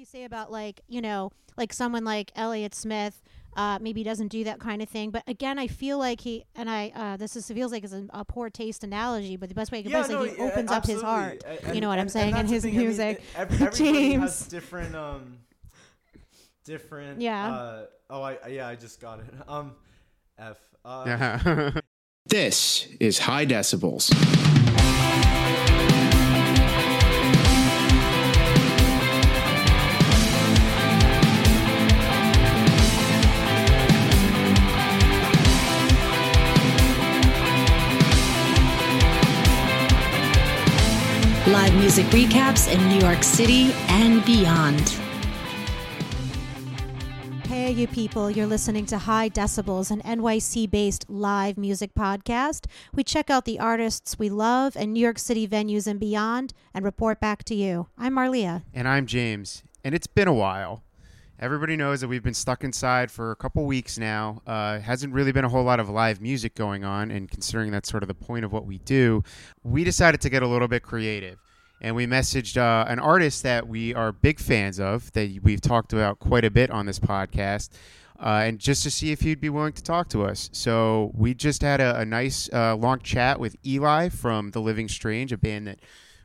you say about like you know like someone like Elliott Smith uh, maybe doesn't do that kind of thing. But again, I feel like he and I uh, this is feels like it's a, a poor taste analogy, but the best way I can Yeah, put it no, is like he yeah, opens up his absolutely. heart. A- you know what I'm saying? and And his the thing, I mean, music. ev- everybody has different um different Yeah. uh oh I yeah I just got it um F uh Yeah. This is High Decibels. Live music recaps in New York City and beyond. Hey, you people, you're listening to High Decibels, an NYC based live music podcast. We check out the artists we love and New York City venues and beyond and report back to you. I'm Marlia. and I'm James. And it's been a while. Everybody knows that we've been stuck inside for a couple weeks now. Uh, hasn't really been a whole lot of live music going on, and considering that's sort of the point of what we do, we decided to get a little bit creative. And we messaged uh, an artist that we are big fans of, that we've talked about quite a bit on this podcast, uh, and just to see if he'd be willing to talk to us. So we just had a, a nice uh, long chat with Eli from The Living Strange, a band that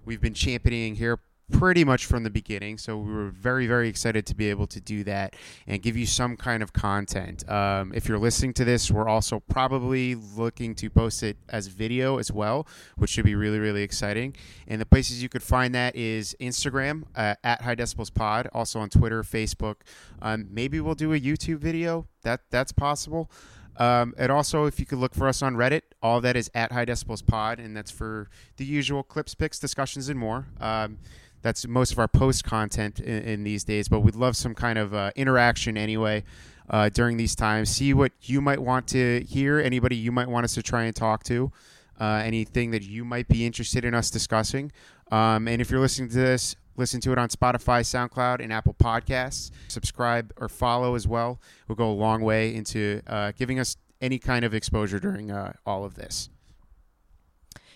we've been championing here pretty much from the beginning. So we were very, very excited to be able to do that and give you some kind of content. Um, if you're listening to this, we're also probably looking to post it as video as well, which should be really, really exciting. And the places you could find that is Instagram uh, at High Decibels Pod, also on Twitter, Facebook. Um, maybe we'll do a YouTube video. That that's possible. Um, and also, if you could look for us on Reddit, all that is at High Decibels Pod, and that's for the usual clips, picks, discussions, and more. Um, that's most of our post content in, in these days, but we'd love some kind of uh, interaction anyway uh, during these times. See what you might want to hear, anybody you might want us to try and talk to, uh, anything that you might be interested in us discussing. Um, and if you're listening to this, listen to it on Spotify, SoundCloud, and Apple Podcasts. Subscribe or follow as well. Will go a long way into uh, giving us any kind of exposure during uh, all of this.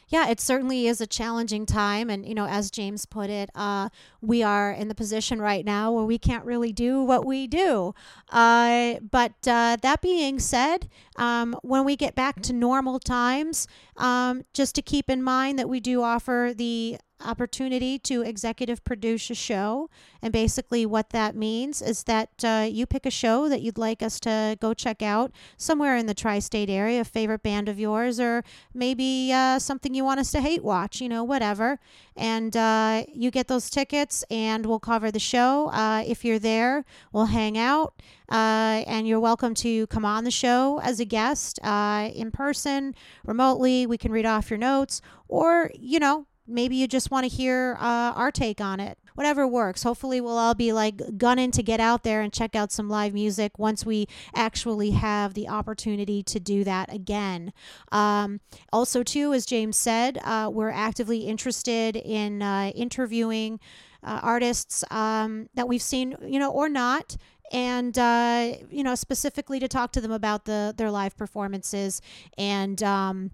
Yeah, it certainly is a challenging time. And, you know, as James put it, uh, we are in the position right now where we can't really do what we do. Uh, but uh, that being said, um, when we get back to normal times, um, just to keep in mind that we do offer the opportunity to executive produce a show. And basically, what that means is that uh, you pick a show that you'd like us to go check out somewhere in the tri state area, a favorite band of yours, or maybe uh, something you want us to hate watch, you know, whatever. And uh, you get those tickets, and we'll cover the show. Uh, if you're there, we'll hang out. Uh, and you're welcome to come on the show as a guest uh, in person, remotely. We can read off your notes, or, you know, maybe you just want to hear uh, our take on it. Whatever works. Hopefully, we'll all be like gunning to get out there and check out some live music once we actually have the opportunity to do that again. Um, also, too, as James said, uh, we're actively interested in uh, interviewing uh, artists um, that we've seen, you know, or not. And uh, you know, specifically to talk to them about the their live performances and um,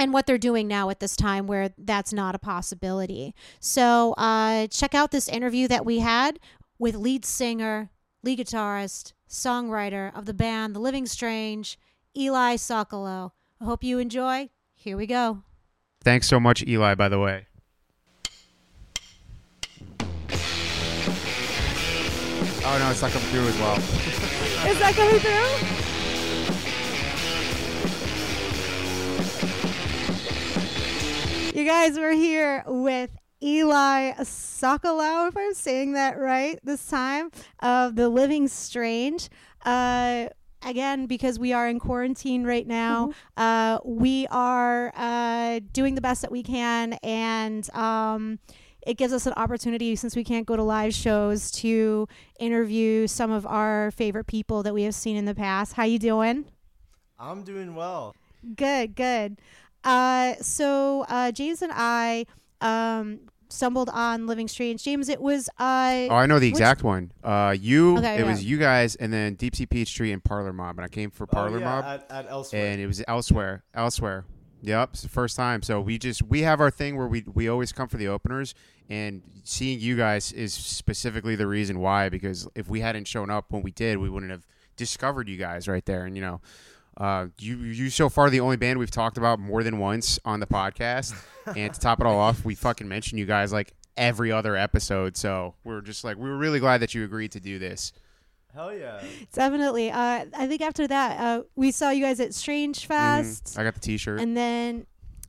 and what they're doing now at this time where that's not a possibility. So uh, check out this interview that we had with lead singer, lead guitarist, songwriter of the band The Living Strange, Eli Sokolow. I hope you enjoy. Here we go. Thanks so much, Eli, by the way. Oh, no, it's not coming through as well. Is that coming through? You guys, we're here with Eli Sokolow, if I'm saying that right this time, of The Living Strange. Uh, again, because we are in quarantine right now, uh, we are uh, doing the best that we can, and um, it gives us an opportunity, since we can't go to live shows, to interview some of our favorite people that we have seen in the past. How you doing? I'm doing well Good, good. Uh, so uh, James and I um, stumbled on Living Strange. James, it was uh, Oh, I know the which- exact one. Uh, you, Okay, it was you guys, and then Deep Sea Peachtree and Parlor Mob. And I came for Parlor oh, yeah, Mob, at, at elsewhere and it was elsewhere. Elsewhere. Yep, it's the first time. So we just we have our thing where we we always come for the openers, and seeing you guys is specifically the reason why. Because if we hadn't shown up when we did, we wouldn't have discovered you guys right there. And you know, uh, you you so far the only band we've talked about more than once on the podcast. and to top it all off, we fucking mention you guys like every other episode. So we're just like we were really glad that you agreed to do this. Hell yeah. Definitely. Uh, I think after that, uh, we saw you guys at Strange Fest, Mhm. I got the T-shirt. and then,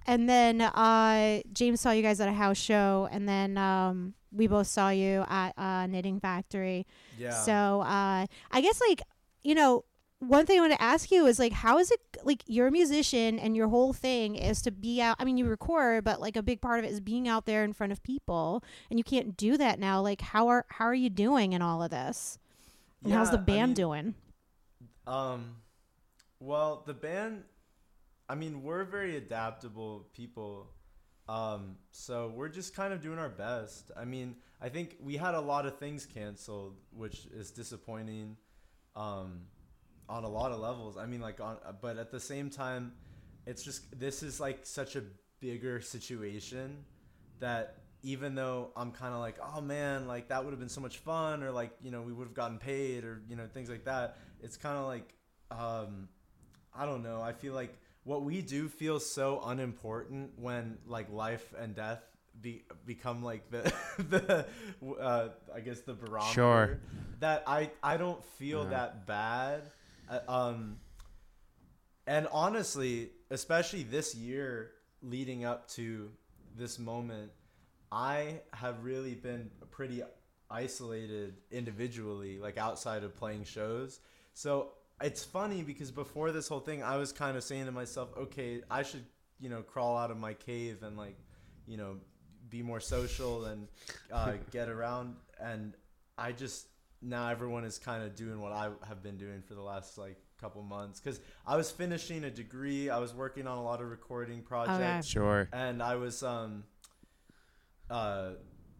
and then uh, James saw you guys at a house show, and then um, we both saw you at uh, Knitting Factory. Yeah. So uh, I guess like you know. One thing I want to ask you is like, how is it like you're a musician and your whole thing is to be out? I mean, you record, but like a big part of it is being out there in front of people, and you can't do that now. Like, how are how are you doing in all of this? And how's the Yeah, I band mean, doing? Um, well, the band, I mean, we're very adaptable people. Um, so we're just kind of doing our best. I mean, I think we had a lot of things canceled, which is disappointing, um, on a lot of levels. I mean, like on, but at the same time, it's just this is like such a bigger situation that even though I'm kind of like, oh man, like that would have been so much fun, or like you know we would have gotten paid, or you know things like that. It's kind of like, um, I don't know. I feel like what we do feels so unimportant when like life and death be become like the the uh, I guess the barometer. Sure. That I I don't feel Yeah. that bad. Uh, um, and honestly, especially this year leading up to this moment, I have really been pretty isolated individually, like outside of playing shows. So it's funny because before this whole thing, I was kind of saying to myself, okay, I should, you know, crawl out of my cave and like, you know, be more social and uh, get around. And I just now everyone is kind of doing what I have been doing for the last like couple months because I was finishing a degree. I was working on a lot of recording projects sure. and I was um uh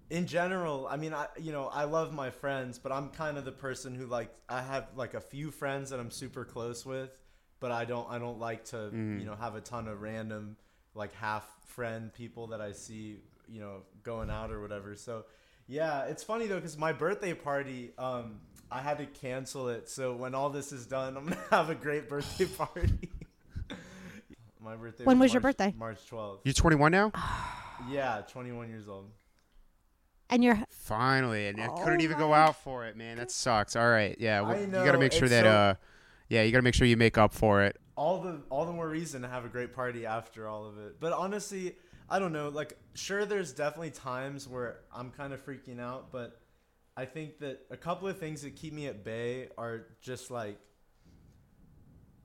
in general, I mean I you know, I love my friends, but I'm kind of the person who like I have like a few friends that I'm super close with, but I don't I don't like to, Mhm. you know, have a ton of random like half friend people that I see, you know, going out or whatever. So yeah, it's funny though cuz my birthday party um I had to cancel it. So when all this is done, I'm going to have a great birthday party. my birthday When was your March- birthday? March 12th. You're 21 now. Yeah, 21 years old. And you're Finally, and I Oh couldn't even go out for it, man. That sucks. All right, yeah, well, I you got to make sure it's that so- uh, yeah, you got to make sure you make up for it. All the all the more reason to have a great party after all of it. But honestly, I don't know. Like, sure, there's definitely times where I'm kind of freaking out, but I think that a couple of things that keep me at bay are just like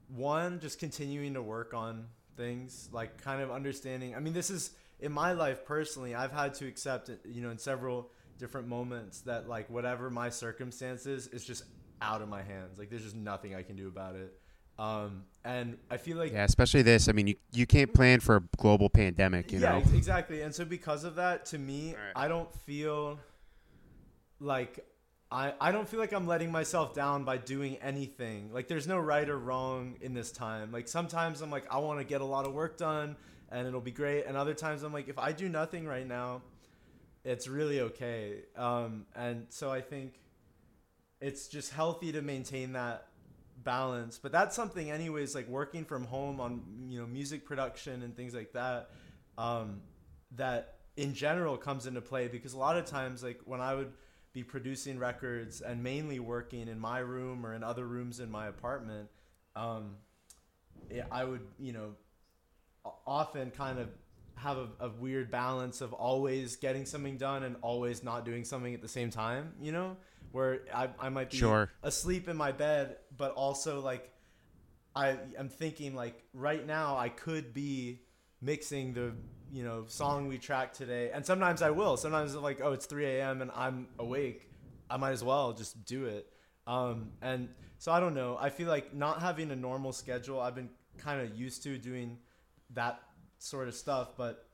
one, just continuing to work on things, like kind of understanding. I mean, this is in my life personally. I've had to accept, you know, in several different moments that like whatever my circumstances is just out of my hands. Like, there's just nothing I can do about it. Um, and I feel like Yeah, especially this. I mean, you you can't plan for a global pandemic, you yeah, know. ex- exactly. And so because of that, to me, Right. I don't feel like I I don't feel like I'm letting myself down by doing anything. Like there's no right or wrong in this time. Like sometimes I'm like I want to get a lot of work done and it'll be great, and other times I'm like if I do nothing right now, it's really okay. Um, and so I think it's just healthy to maintain that balance but that's something anyways like working from home on you know music production and things like that um, that in general comes into play because a lot of times like when i would be producing records and mainly working in my room or in other rooms in my apartment um, yeah, i would you know often kind of have a, a weird balance of always getting something done and always not doing something at the same time you know where i, I might be Sure. asleep in my bed but also like i am thinking like right now i could be mixing the you know song we tracked today. And sometimes i will. Sometimes I'm like oh it's 3 a.m and i'm awake. I might as well just do it. Um, and so i don't know. I feel like not having a normal schedule i've been kind of used to doing that sort of stuff but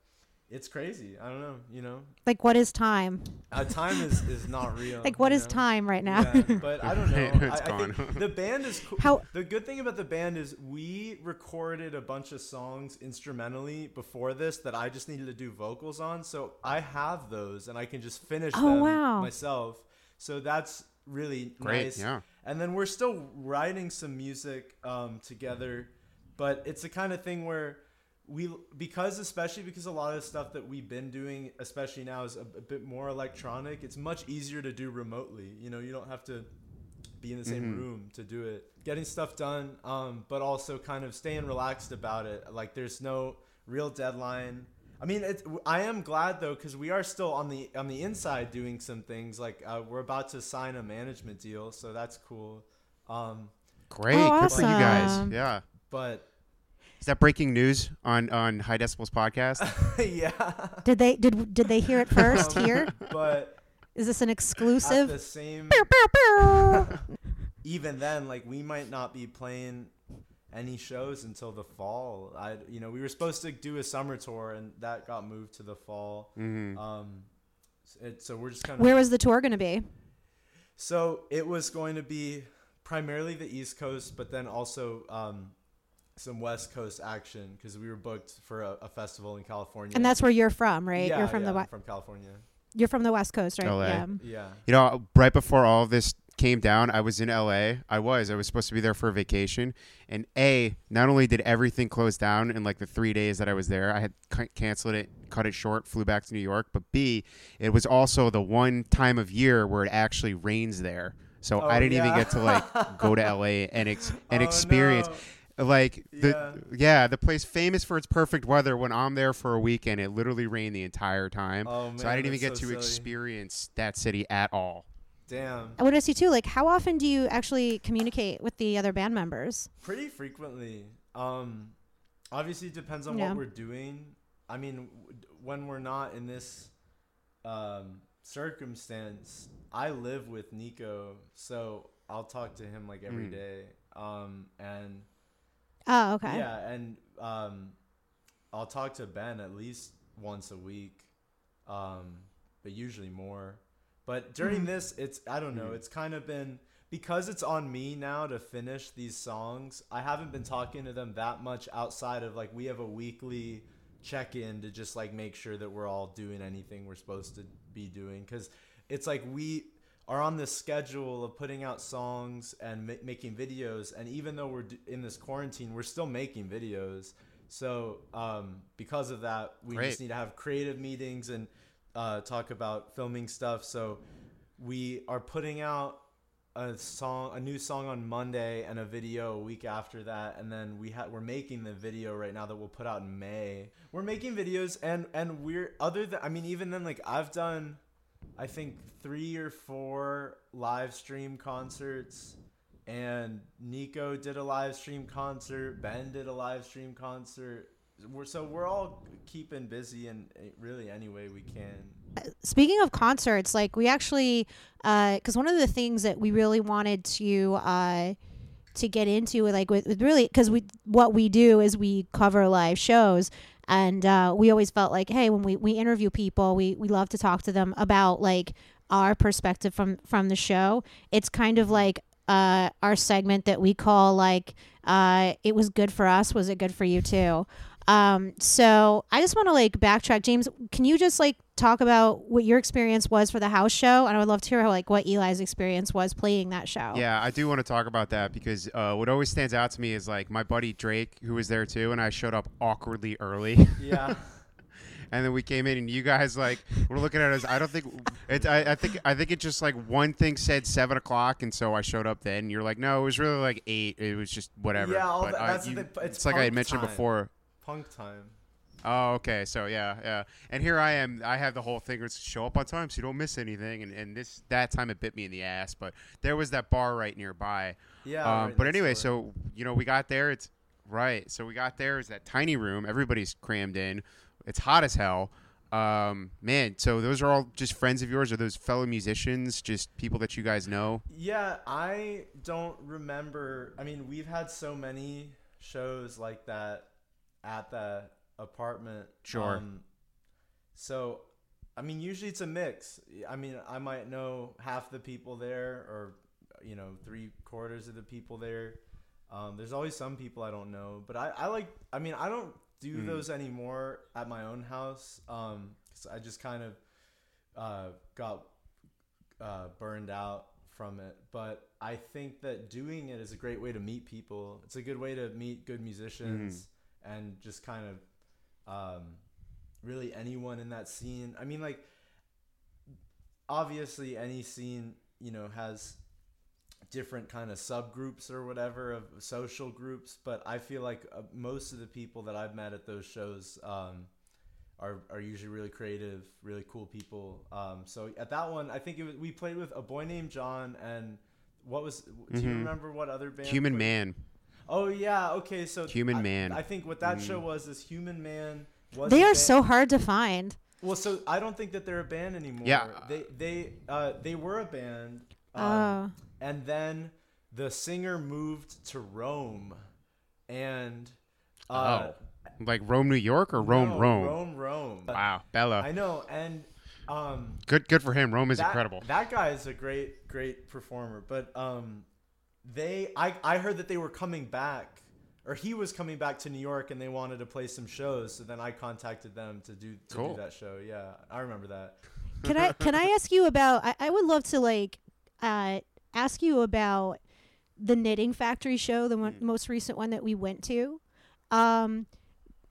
it's crazy. I don't know. You know, Like, what is time? uh, time is is not real. Like, what is know? time right now? Yeah, but I don't know. It's I, I think the band is cool. How- The good thing about the band is we recorded a bunch of songs instrumentally before this that I just needed to do vocals on. So I have those and I can just finish Oh, them wow. myself. So that's really Great, nice. yeah. And then we're still writing some music um, together, but it's the kind of thing where we because especially because a lot of the stuff that we've been doing especially now is a, a bit more electronic it's much easier to do remotely. You know you don't have to be in the same room to do it. Getting stuff done um, but also kind of staying relaxed about it. Like there's no real deadline. I mean it, i am glad though because we are still on the on the inside doing some things. Like uh, we're about to sign a management deal so that's cool. Um, Great, Oh, good for you guys. Yeah. but Is that breaking news on on High Decibels podcast? yeah Did they did did they hear it first here? but Is this an at exclusive? the same Pew, pew, pew. even then, like we might not be playing any shows until the fall. I, you know, we were supposed to do a summer tour, and that got moved to the fall. Mm-hmm. Um, it, so we're just kind of. Where was the tour going to be? So it was going to be primarily the East Coast, but then also um, some West Coast action because we were booked for a, a festival in California. And that's where you're from, right? Yeah, you're from yeah, the I'm from California. you're from the West Coast, right? LA. Yeah. Yeah. You know, right before all of this came down, I was in LA. I was. I was supposed to be there for a vacation. And A, not only did everything close down in like the three days that I was there, I had c- canceled it, cut it short, flew back to New York. But B, it was also the one time of year where it actually rains there. So Oh, I didn't even get to like go to LA and ex- and Oh, experience. no. Like the Yeah. yeah. the place famous for its perfect weather. When I'm there for a weekend, it literally rained the entire time. Oh, man, so I didn't even get that's to silly. experience that city at all. Damn. I want to ask you too, like, how often do you actually communicate with the other band members? Pretty frequently. Um, obviously, it depends on Yeah. what we're doing. I mean, w- when we're not in this um, circumstance, I live with Nico, so I'll talk to him like every Mm. day. Um, and Oh, okay. yeah, and um, I'll talk to Ben at least once a week, um, but usually more. But during Mhm. this, it's I don't know. It's kind of been because it's on me now to finish these songs. I haven't been talking to them that much outside of like we have a weekly check in to just like make sure that we're all doing anything we're supposed to be doing because it's like we are on this schedule of putting out songs and ma- making videos and even though we're d- in this quarantine we're still making videos. So um, because of that we Great. just need to have creative meetings and uh, talk about filming stuff. So we are putting out a song a new song on monday and a video a week after that and then we ha- we're making the video right now that we'll put out in may. We're making videos and and we're other than i mean even then like i've done I think three or four live stream concerts, and Nico did a live stream concert. Ben did a live stream concert. We're, so we're all keeping busy and really any way we can. Speaking of concerts, like we actually, because one of the things that we really wanted to uh, to get into, like with, with really, because we what we do is we cover live shows, and uh, we always felt like, hey, when we, we interview people, we we love to talk to them about like our perspective from from the show. It's kind of like uh, our segment that we call like uh, it was good for us. Was it good for you too? Um, so I just want to like backtrack. James, can you just like talk about what your experience was for the house show? And I would love to hear how like what Eli's experience was playing that show. Yeah, I do want to talk about that because uh, what always stands out to me is like my buddy Drake, who was there too, and I showed up awkwardly early. Yeah. and then we came in, and you guys like were looking at us. I don't think it. I, I think I think it just like one thing said seven o'clock, and so I showed up then. And you're like, no, it was really like eight. It was just whatever. Yeah, but that- I- that's the you- thing, it's it's like I had mentioned time. before. Punk time. Oh, okay. So yeah, yeah. And here I am. I have the whole thing. where It's show up on time so you don't miss anything. And, and this that time it bit me in the ass. But there was that bar right nearby. Yeah. um, right but anyway, so you know we got there. It's right. So we got there. It's that tiny room. Everybody's crammed in. It's hot as hell. Um, man. So those are all just friends of yours, or those fellow musicians, just people that you guys know. Yeah, I don't remember. I mean, we've had so many shows like that at the apartment. Sure. Um, so I mean, usually it's a mix. I mean, I might know half the people there, or you know, three quarters of the people there. Um, there's always some people I don't know, but I, I like. I mean, I don't do Mm. those anymore at my own house. Um, 'cause I just kind of uh, got uh, burned out from it. But I think that doing it is a great way to meet people. It's a good way to meet good musicians and just kind of um, really anyone in that scene. I mean, like obviously any scene you know has different kind of subgroups or whatever of social groups but i feel like uh, most of the people that i've met at those shows um, are, are usually really creative really cool people um, so at that one i think it was, we played with a boy named john and what was do you Mhm. remember what other band Human? Man. Oh yeah okay so Human I, Man. i think what that Mm. show was is human man was They are band- so hard to find. well, so I don't think that they're a band anymore. Yeah. They they uh, they were a band. Um, Oh. And then the singer moved to Rome, and uh, oh. Like Rome, New York or Rome, no, Rome? Rome, Rome. Wow, Bella. I know, and um, good, good for him. Rome is that, incredible. That guy is a great, great performer. But um, they, I, I heard that they were coming back, or he was coming back to New York, and they wanted to play some shows. So then I contacted them to do to Cool. do that show. Yeah, I remember that. Can I can I ask you about? I, I would love to like uh, ask you about the Knitting Factory show, the one, most recent one that we went to. Um,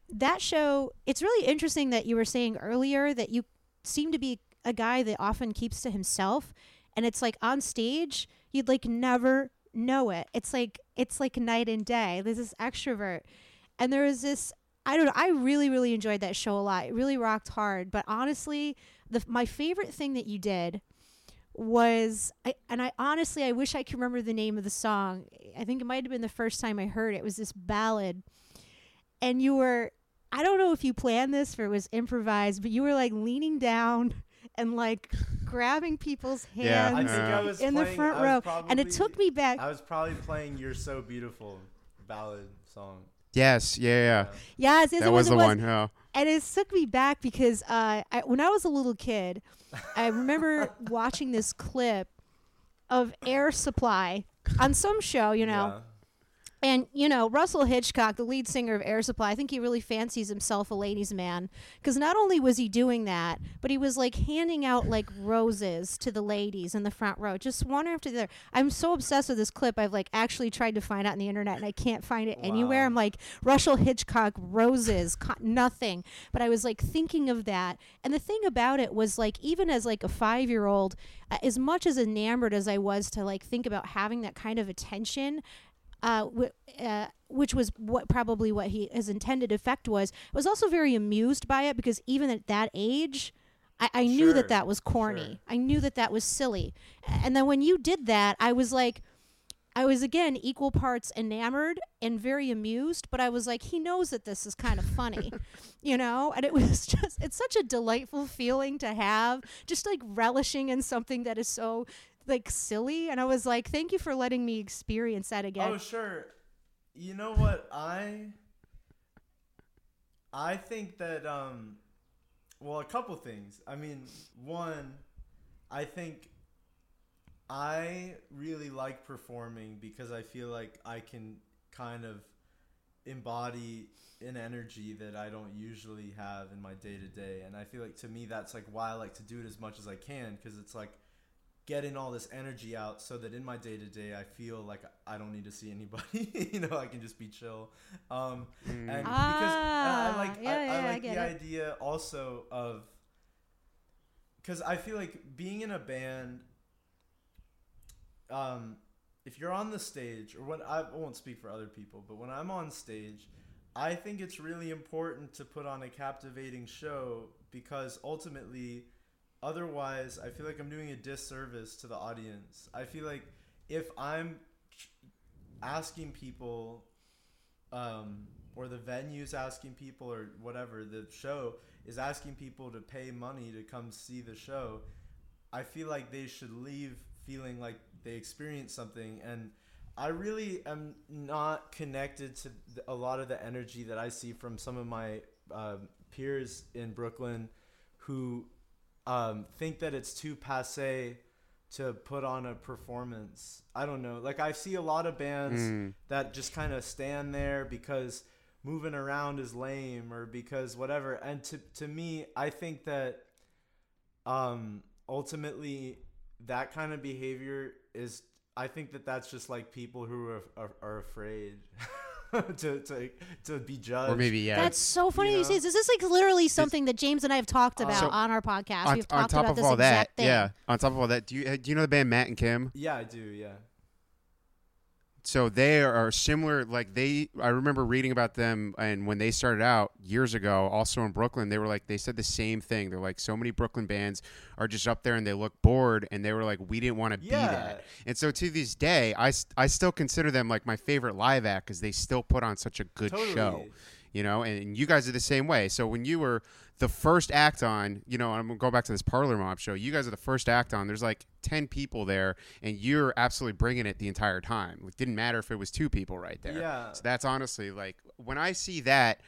that show, it's really interesting that you were saying earlier that you seem to be a guy that often keeps to himself, and it's like on stage you'd like never know it. It's like it's like night and day. There's this extrovert, and there was this. I don't know. I really, really enjoyed that show a lot. It really rocked hard. But honestly, the my favorite thing that you did was I and I honestly I wish I could remember the name of the song. I think it might have been the first time I heard it. It was this ballad. And you were I don't know if you planned this or it was improvised, but you were like leaning down and like grabbing people's hands Yeah, I think I was in the playing- front I was row. And it took me back I was probably playing "You're So Beautiful" ballad song. yes, yeah, yeah. Yes, yes, That it was was, the it was. one. Yeah. and it took me back because uh, I, when I was a little kid, I remember watching this clip of Air Supply on some show, you know, Yeah. And you know Russell Hitchcock, the lead singer of Air Supply, I think he really fancies himself a ladies' man because not only was he doing that, but he was like handing out like roses to the ladies in the front row, just one after the other. I'm so obsessed with this clip. I've like actually tried to find it on the internet and I can't find it anywhere. I'm like Russell Hitchcock roses, co- nothing. But I was like thinking of that, and the thing about it was like even as like a five year old, uh, as much as enamored as I was to like think about having that kind of attention, uh, w- uh, which was what probably what he his intended effect was. I was also very amused by it because even at that age. I, I knew that that was corny. sure. I knew that that was silly. And then when you did that, I was like, I was again equal parts enamored and very amused, but I was like, he knows that this is kind of funny, you know? And it was just, it's such a delightful feeling to have, just like relishing in something that is so like silly. And I was like, thank you for letting me experience that again. Oh sure. You know what I I think that um well a couple things. I mean, one I think I really like performing because I feel like I can kind of embody an energy that I don't usually have in my day to day and I feel like to me that's like why I like to do it as much as I can because it's like getting all this energy out so that in my day to day I feel like I don't need to see anybody. you know, I can just be chill. Um, and because and I Ah, like yeah, I, yeah, I I like get the it. idea also of because I feel like being in a band. Um, if you're on the stage, or when I won't speak for other people, but when I'm on stage, I think it's really important to put on a captivating show because ultimately otherwise i feel like i'm doing a disservice to the audience. I feel like if i'm asking people um, or the venue's asking people or whatever the show is asking people to pay money to come see the show i feel like they should leave feeling like they experienced something. And i really am not connected to a lot of the energy that i see from some of my um peers in brooklyn who um, think that it's too passe to put on a performance. I don't know. Like I see a lot of bands Mm. that just kind of stand there because moving around is lame or because whatever. And to to me, I think that um ultimately that kind of behavior is I think that that's just like people who are are, are afraid to to to be judged. or maybe yeah. That's so funny you you, know? say this. This is like literally something that James and I have talked oh. about So, on our podcast. on, We've on talked top about of this all that, exact thing. yeah. On top of all that, do you do you know the band Matt and Kim? Yeah, I do. Yeah. So they are similar. Like they, I remember reading about them, and when they started out years ago, also in Brooklyn, they were like they said the same thing. They're like so many Brooklyn bands are just up there and they look bored, and they were like we didn't want to Yeah. be that. And so to this day, I, I still consider them like my favorite live act because they still put on such a good show. You know, and, you guys are the same way. So when you were the first act on, you know, I'm gonna go back to this Parlor Mob show. You guys are the first act on. There's like ten people there, and you're absolutely bringing it the entire time. It didn't matter if it was two people right there. Yeah. So that's honestly like when I see that,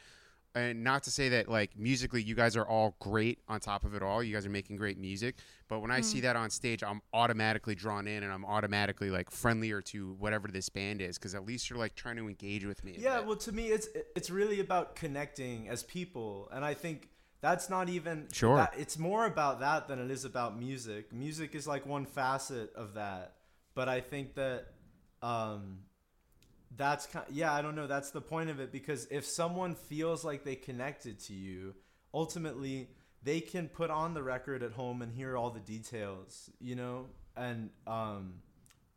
and not to say that like musically you guys are all great on top of it all. You guys are making great music, but when I see that on stage, I'm automatically drawn in, and I'm automatically like friendlier to whatever this band is because at least you're like trying to engage with me. Yeah, well, to me, it's it's really about connecting as people, and I think that's not even Sure. that- it's more about that than it is about music. Music is like one facet of that, but I think that um, that's kind. Yeah, I don't know. That's the point of it because if someone feels like they connected to you, ultimately they can put on the record at home and hear all the details, you know, and um,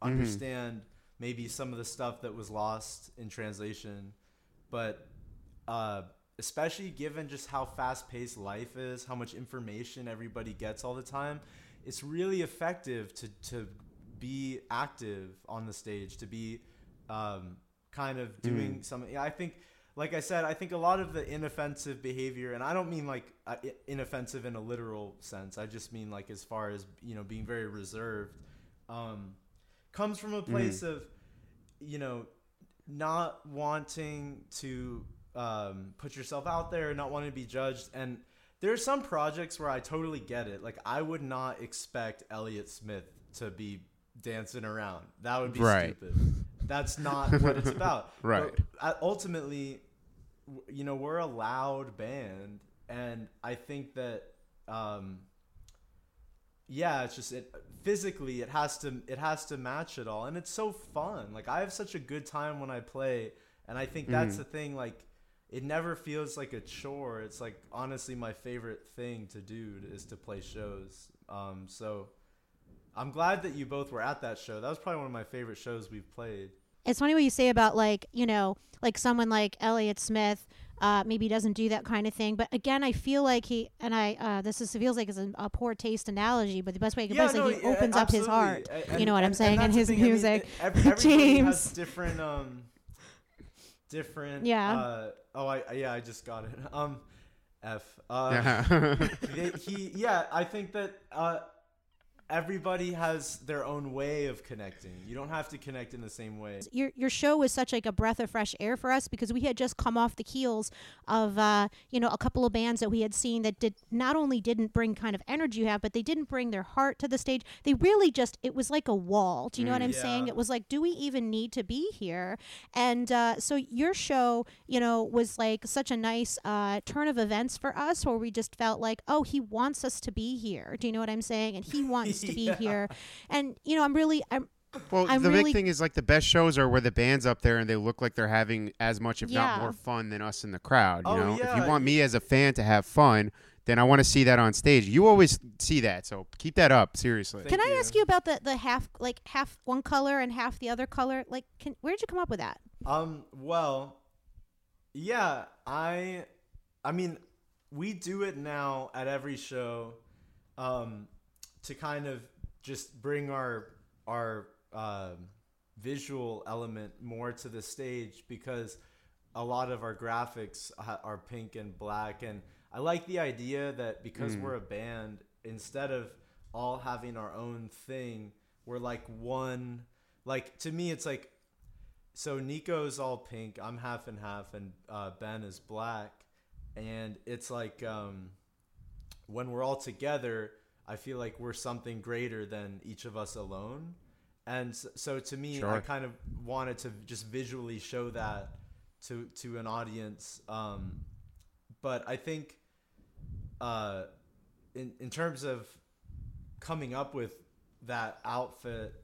understand maybe some of the stuff that was lost in translation. But uh, especially given just how fast paced life is, how much information everybody gets all the time, it's really effective to, to be active on the stage, to be um, kind of doing something. I think, like I said, I think a lot of the inoffensive behavior, and I don't mean like uh, inoffensive in a literal sense. I just mean like as far as you know being very reserved, um, comes from a place of you know not wanting to um, put yourself out there, not wanting to be judged, and there are some projects where I totally get it. Like I would not expect Elliott Smith to be dancing around. That would be Right. stupid. That's not what it's about. Right. But ultimately, you know, we're a loud band, and I think that, um, yeah, it's just it physically it has to it has to match it all, and it's so fun. Like I have such a good time when I play, and I think that's Mm-hmm. the thing. Like it never feels like a chore. It's like honestly my favorite thing to do is to play shows. Um, so I'm glad that you both were at that show. That was probably one of my favorite shows we've played. It's funny what you say about like you know like someone like Elliott Smith uh, maybe doesn't do that kind of thing. But again, I feel like he and I uh, this is feels like it's a, a poor taste analogy, but the best way I can put it is like he yeah, opens up his heart. absolutely. A- you know what I'm saying? And, that's his thing. I mean, music. it- ev- has James. different um different Yeah. uh, oh I yeah, I just got it. Um F. Uh Yeah. they, he yeah, I think that uh everybody has their own way of connecting. You don't have to connect in the same way. your your show was such like a breath of fresh air for us because we had just come off the heels of uh, you know a couple of bands that we had seen that did not only didn't bring kind of energy you have, but they didn't bring their heart to the stage. They really just it was like a wall. Do you know what I'm saying? It was like, do we even need to be here? And uh, so your show, you know, was like such a nice uh, turn of events for us, where we just felt like, oh, he wants us to be here. Do you know what I'm saying? And he wants to be Yeah. here. And you know, I'm really I'm Well, I'm the really- big thing is like the best shows are where the band's up there and they look like they're having as much, if not more fun than us in the crowd. You Oh, know, if you want me as a fan to have fun, then I want to see that on stage. You always see that, so keep that up. Seriously. Thank Can I you. ask you about the the half like half one color and half the other color? Like, can where did you come up with that? Um. Well, yeah. I. I mean, we do it now at every show, um, to kind of just bring our our um, visual element more to the stage because a lot of our graphics are pink and black, and I like the idea that because we're a band, instead of all having our own thing, we're like one. Like to me, it's like so Nico's all pink. I'm half and half, and uh, Ben is black. And it's like um, when we're all together, I feel like we're something greater than each of us alone. And so to me, I kind of wanted to just visually show that to to an audience. Um, but I think uh, in in terms of coming up with that outfit,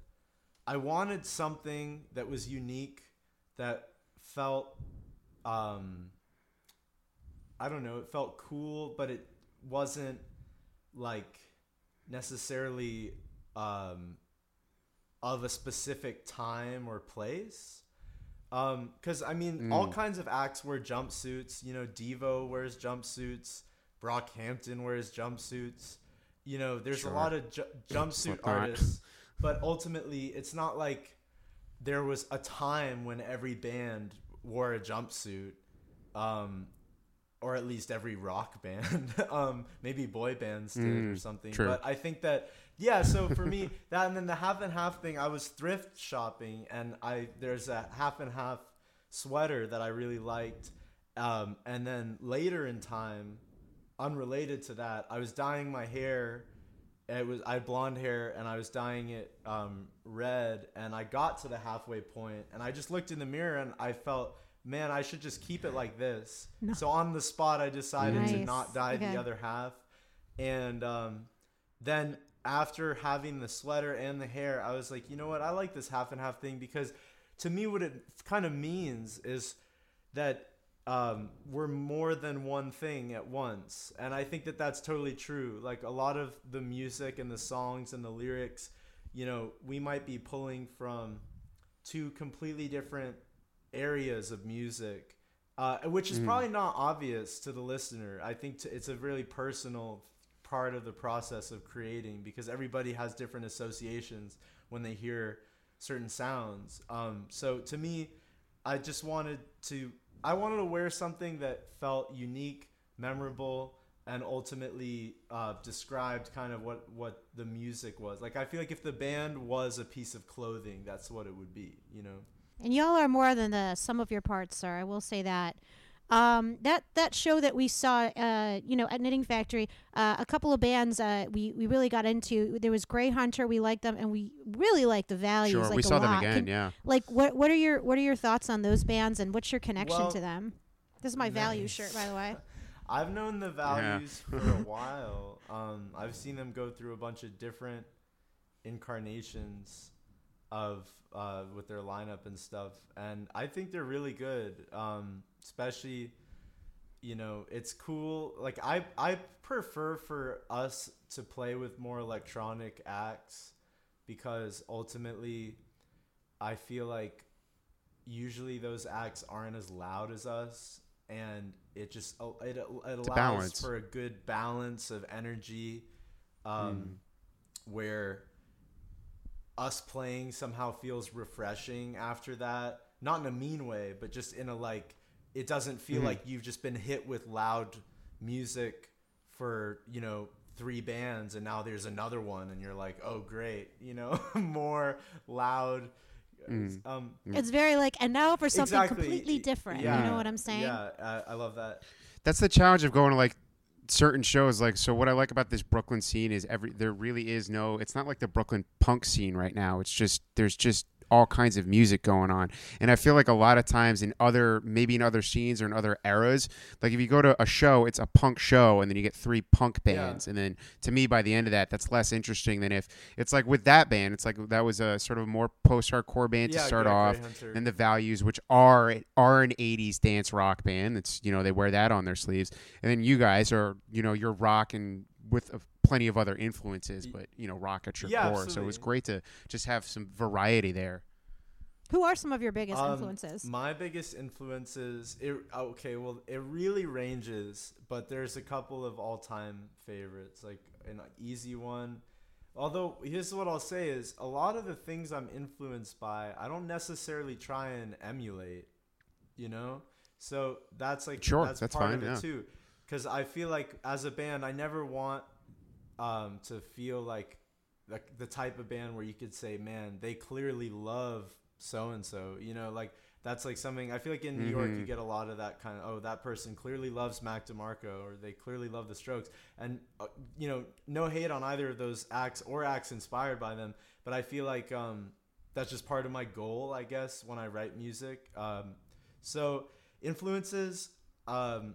I wanted something that was unique, that felt, um, I don't know, it felt cool, but it wasn't like necessarily um, of a specific time or place. Because I mean, all kinds of acts wear jumpsuits. You know, Devo wears jumpsuits. Brockhampton wears jumpsuits. You know, there's Sure. a lot of ju- jumpsuit artists, but ultimately, it's not like there was a time when every band wore a jumpsuit, um, or at least every rock band. um, maybe boy bands did or Mm, something. true. But I think that yeah. So for me, that and then the half and half thing, I was thrift shopping, and I there's a half and half sweater that I really liked, um, and then later in time, unrelated to that, I was dyeing my hair. It was I had blonde hair and I was dyeing it um, red, and I got to the halfway point, and I just looked in the mirror and I felt, man, I should just keep it like this. So on the spot, I decided to not dye Okay. the other half, and um, then after having the sweater and the hair, I was like, you know what, I like this half and half thing because to me, what it kind of means is that um, we're more than one thing at once. And I think that that's totally true. Like a lot of the music and the songs and the lyrics, you know, we might be pulling from two completely different areas of music, uh, which is probably not obvious to the listener. I think t- it's a really personal part of the process of creating because everybody has different associations when they hear certain sounds. Um, so to me, I just wanted to I wanted to wear something that felt unique, memorable, and ultimately uh, described kind of what what the music was. Like I feel like if the band was a piece of clothing, that's what it would be. You know. And y'all are more than the sum of your parts, sir. I will say that. Um, that that show that we saw, uh, you know, at Knitting Factory, uh, a couple of bands uh, we we really got into. There was Grey Hunter. We liked them, and we really liked the values. Sure, like we a saw them lot. again. Can- yeah. Like, what what are your what are your thoughts on those bands, and what's your connection Well, to them? This is my value shirt, by the way. I've known the values for a while. Um, I've seen them go through a bunch of different incarnations of uh, with their lineup and stuff, and I think they're really good. Um, especially, you know, it's cool. Like I, I prefer for us to play with more electronic acts because ultimately, I feel like usually those acts aren't as loud as us and it just oh, it, it allows for a good balance of energy um, where us playing somehow feels refreshing after that not in a mean way but just in a like it doesn't feel like you've just been hit with loud music for you know three bands and now there's another one and you're like oh great you know more loud um It's very like, and now for something Exactly. completely different. Yeah. You know what I'm saying? Yeah, I, I love that. That's the challenge of going to like certain shows. Like, so what I like about this Brooklyn scene is every there really is no. It's not like the Brooklyn punk scene right now. It's just there's just all kinds of music going on, and I feel like a lot of times in other maybe in other scenes or in other eras, like if you go to a show, it's a punk show, and then you get three punk Yeah. bands, and then to me by the end of that, that's less interesting than if it's like with that band. It's like that was a sort of more post-hardcore band Yeah, to start off, and the values, which are are an '80s dance rock band. It's you know they wear that on their sleeves, and then you guys are you know you're rock and with uh, plenty of other influences, but you know rock at your Yeah, core. So it was great to just have some variety there. Who are some of your biggest Um, influences? My biggest influences, it, okay, well, it really ranges, but there's a couple of all-time favorites, like an easy one. Although here's what I'll say is a lot of the things I'm influenced by, I don't necessarily try and emulate, you know. So that's like Sure, that's, that's part fine, of it yeah. too, because I feel like as a band, I never want um, to feel like the, the type of band where you could say, man, they clearly love so and so. You know, like that's like something I feel like in New York Mm-hmm. you get a lot of that kind of oh that person clearly loves Mac DeMarco or they clearly love the Strokes and uh, you know no hate on either of those acts or acts inspired by them but I feel like um, that's just part of my goal I guess when I write music um, so influences um,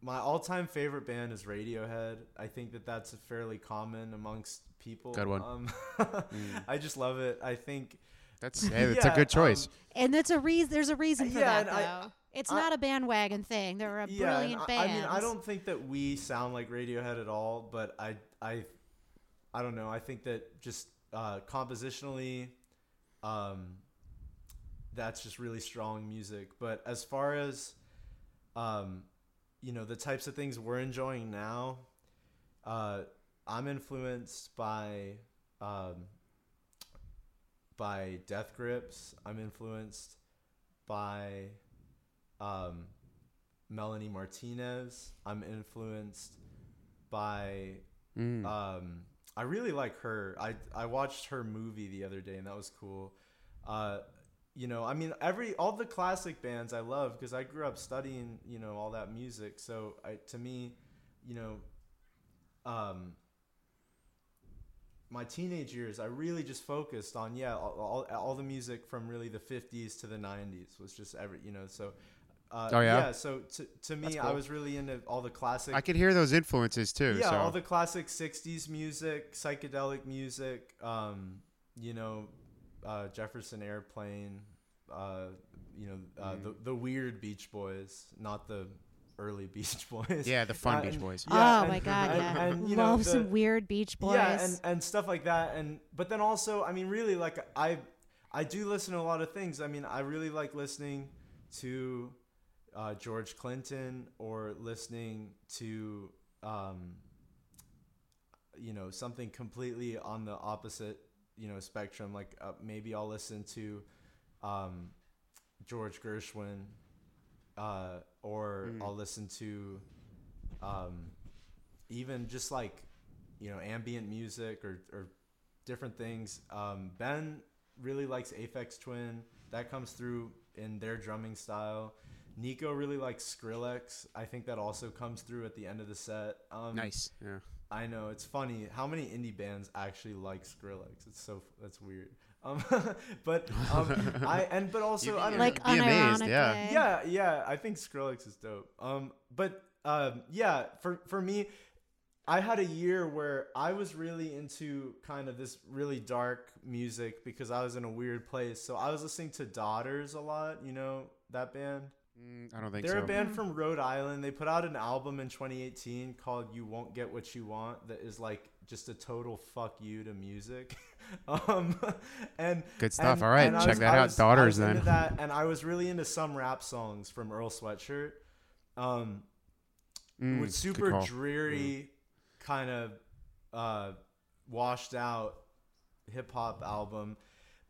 my all-time favorite band is Radiohead I think that that's fairly common amongst people Good one. um, I just love it I think That's hey, that's Yeah, a good choice. um, And that's a reason. There's a reason for Yeah, that, and I- though. it's I- not a bandwagon thing. They're a and brilliant I, band. I mean, I don't think that we sound like Radiohead at all, but I, I, I don't know. I think that just uh, compositionally, um, that's just really strong music. But as far as, um, you know, the types of things we're enjoying now, uh, I'm influenced by, um, by Death Grips. I'm influenced by um, Melanie Martinez. I'm influenced by. Mm. Um, I really like her. I I watched her movie the other day and that was cool. Uh, you know, I mean, every all the classic bands I love because I grew up studying you know all that music. So I to me, you know, um, my teenage years, I really just focused on yeah, all, all, all the music from really the '50s to the '90s was just every you know. So, uh, Oh, yeah? So to to me, That's I was really into all the classic. I could hear those influences too. yeah, so. all the classic '60s music, psychedelic music. Um, you know, uh, Jefferson Airplane. Uh, you know, uh, Mm. the the weird Beach Boys, not the early Beach Boys. yeah, the fun Uh, Beach and- Boys. oh and- my god, and- yeah. and, you know, Love the- some weird Beach Boys. yeah, and, and stuff like that. And but then also, I mean, really, like I I do listen to a lot of things. I mean, I really like listening to uh, George Clinton or listening to um, you know something completely on the opposite you know spectrum. Like uh, maybe I'll listen to um, George Gershwin, uh, or I'll listen to um, even just like you know ambient music or, or different things. Um, ben really likes Aphex Twin. That comes through in their drumming style. Nico really likes Skrillex. I think that also comes through at the end of the set. Um, Nice. Yeah. I know it's funny how many indie bands actually like Skrillex. It's so that's weird. Um, but um, I and but also I don't know. like Be amazed, yeah. Yeah, yeah, I think Skrillex is dope. Um, but um, yeah, for for me, I had a year where I was really into kind of this really dark music because I was in a weird place. So I was listening to Daughters a lot. You know that band. Mm, I don't think They're so. a band from Rhode Island. They put out an album in 2018 called "You Won't Get What You Want" that is like just a total fuck you to music. um, and Good stuff. and- All right, and I check that out. I Daughters, then. that, and I was really into some rap songs from Earl Sweatshirt. Um, Mm, with super call. dreary, kind of uh, washed out hip hop album.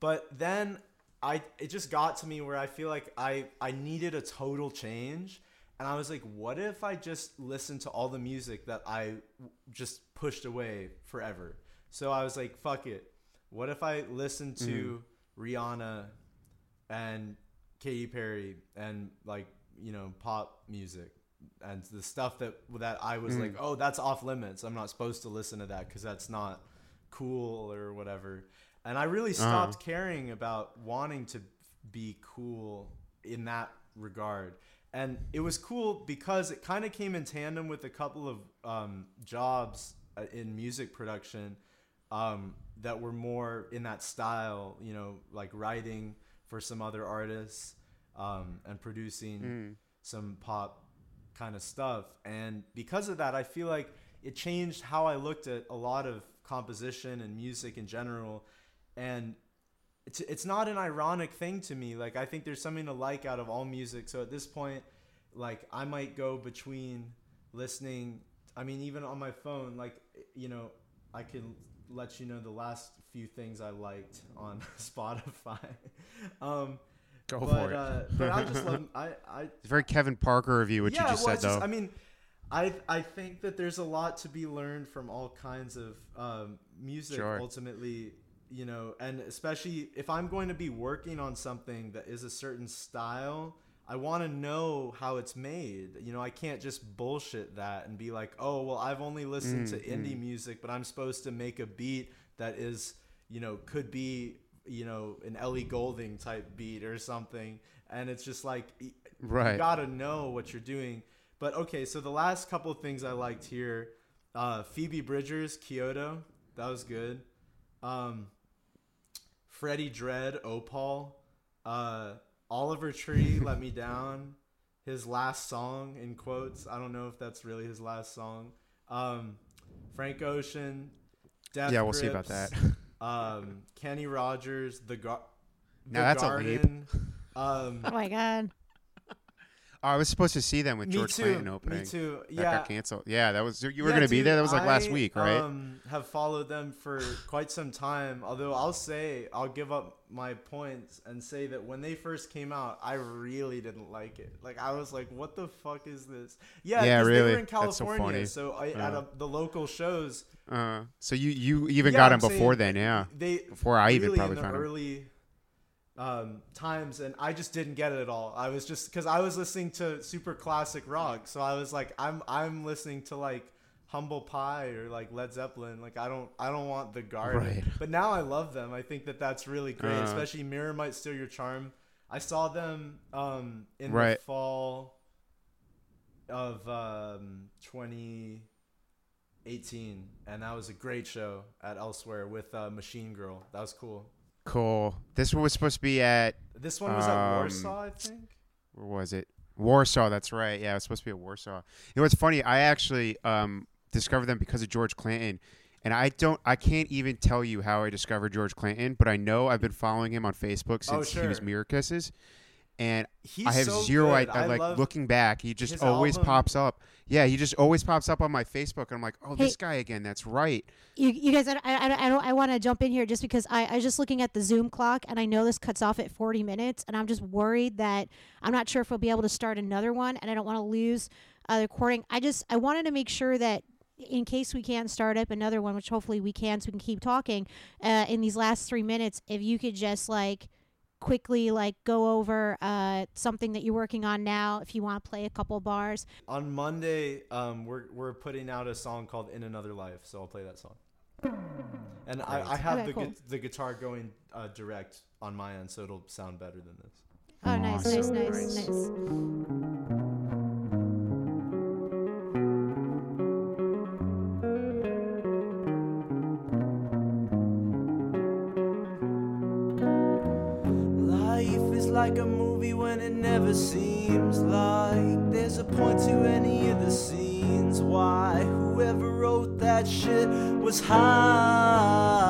But then I it just got to me where I feel like I I needed a total change. And I was like, what if I just listened to all the music that I just pushed away forever? So I was like, fuck it. What if I listened to mm-hmm. Rihanna and Katy Perry and like, you know, pop music and the stuff that that I was like, mm. oh, that's off limits. I'm not supposed to listen to that because that's not cool or whatever. And I really stopped caring about wanting to be cool in that regard. And it was cool because it kind of came in tandem with a couple of um, jobs uh, in music production um, that were more in that style, you know, like writing for some other artists um, and producing some pop kind of stuff. And because of that, I feel like it changed how I looked at a lot of composition and music in general. And it's, it's not an ironic thing to me. Like, I think there's something to like out of all music. So at this point, like, I might go between listening. I mean, even on my phone, like, you know, I can let you know the last few things I liked on Spotify. um, Go but, for it. Uh, but I just love, I, I, It's very Kevin Parker of you, what yeah, you just well, said, it's just- though. I mean, I I think that there's a lot to be learned from all kinds of um, music. Sure. Ultimately, you know, and especially if I'm going to be working on something that is a certain style, I want to know how it's made. You know, I can't just bullshit that and be like, "Oh, well, I've only listened to indie music, but I'm supposed to make a beat that is, you know, could be, you know, an Ellie Goulding type beat or something." And it's just like Right. you got to know what you're doing. But okay, so the last couple of things I liked here, uh, Phoebe Bridgers, Kyoto, that was good. Um, Freddie Dredd, Opal, uh, Oliver Tree, Let Me Down, his last song in quotes. I don't know if that's really his last song. Um, Frank Ocean, Death Yeah, we'll see about that. um, Kenny Rogers, The, Gar- the Now that's a leap. Um, Oh my god. Oh, I was supposed to see them with me George too. Clinton opening. Me too. That Yeah. got canceled. Yeah, that was you were Yeah, gonna be there. That was like last week, right? Um, have followed them for quite some time. Although I'll say I'll give up my points and say that when they first came out, I really didn't like it. Like I was like, "What the fuck is this?" Yeah, Yeah, 'cause They really. were in so California, funny. so, I, at a, the local shows. uh, so you you even Yeah, got I'm before then, yeah. They Before I even really probably in the found early um, times, and I just didn't get it at all. I was just because I was listening to super classic rock, so I was like, I'm I'm listening to like Humble Pie or like Led Zeppelin. Like I don't I don't want the Garden. Right. But now I love them. I think that that's really great, Uh. especially Mirror Might Steal Your Charm. I saw them um, in Right. the fall of um, 2018, and that was a great show at Elsewhere with uh, Machine Girl. That was cool. Cool. This one was supposed to be at This one was at Um, Warsaw, I think. where was it? Warsaw. That's right. Yeah, it was supposed to be at Warsaw. You know what's funny? I actually um, discovered them because of George Clinton, and I don't. I can't even tell you how I discovered George Clinton, but I know I've been following him on Facebook Oh, since he was sure. Mirror Kisses, and He's I have so zero good. idea. I Like love looking back, he just always album. pops up. Yeah, he just always pops up on my Facebook, and I'm like, oh, Hey. this guy again. That's right. You, you guys, I, I, I, don't, I want to jump in here just because I, I was just looking at the Zoom clock and I know this cuts off at 40 minutes and I'm just worried that I'm not sure if we'll be able to start another one and I don't want to lose uh, the recording. I just, I wanted to make sure that in case we can start up another one, which hopefully we can so we can keep talking uh, in these last three minutes, if you could just like quickly like go over uh, something that you're working on now if you want to play a couple bars On Monday, um, we're we're putting out a song called "In Another Life," so I'll play that song. And I, I have Okay, the cool. gu- the guitar going uh, direct on my end, so it'll sound better than this. oh nice nice Awesome. nice nice Life it seems like there's a point to any of the scenes. Why whoever wrote that shit was high,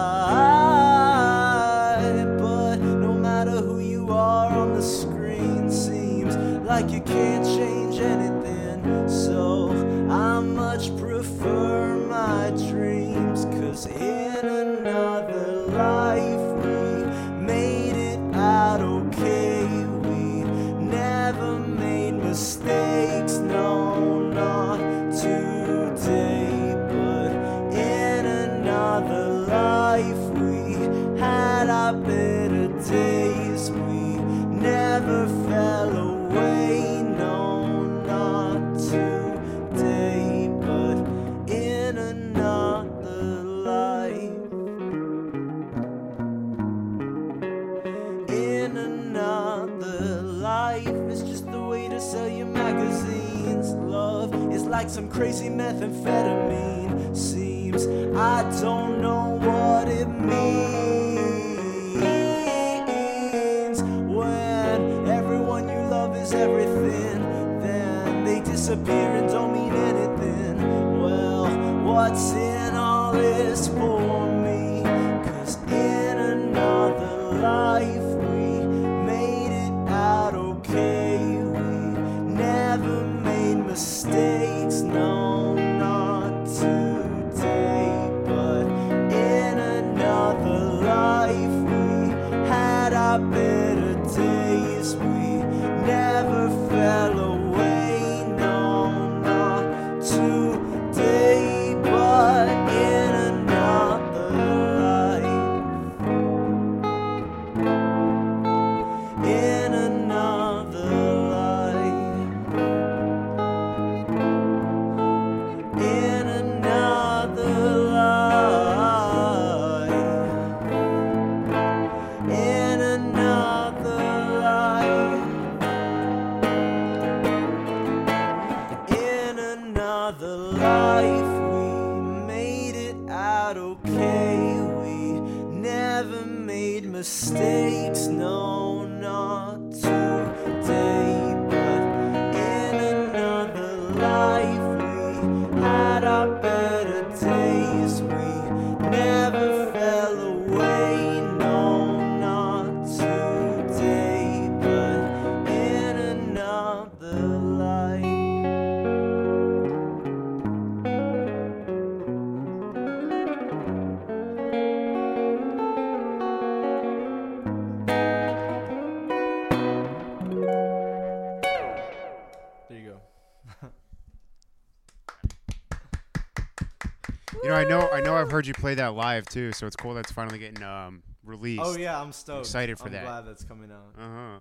heard you play that live too, so it's cool that's finally getting um, released. Oh yeah, I'm stoked. Excited for I'm that. glad that's coming out. Uh huh.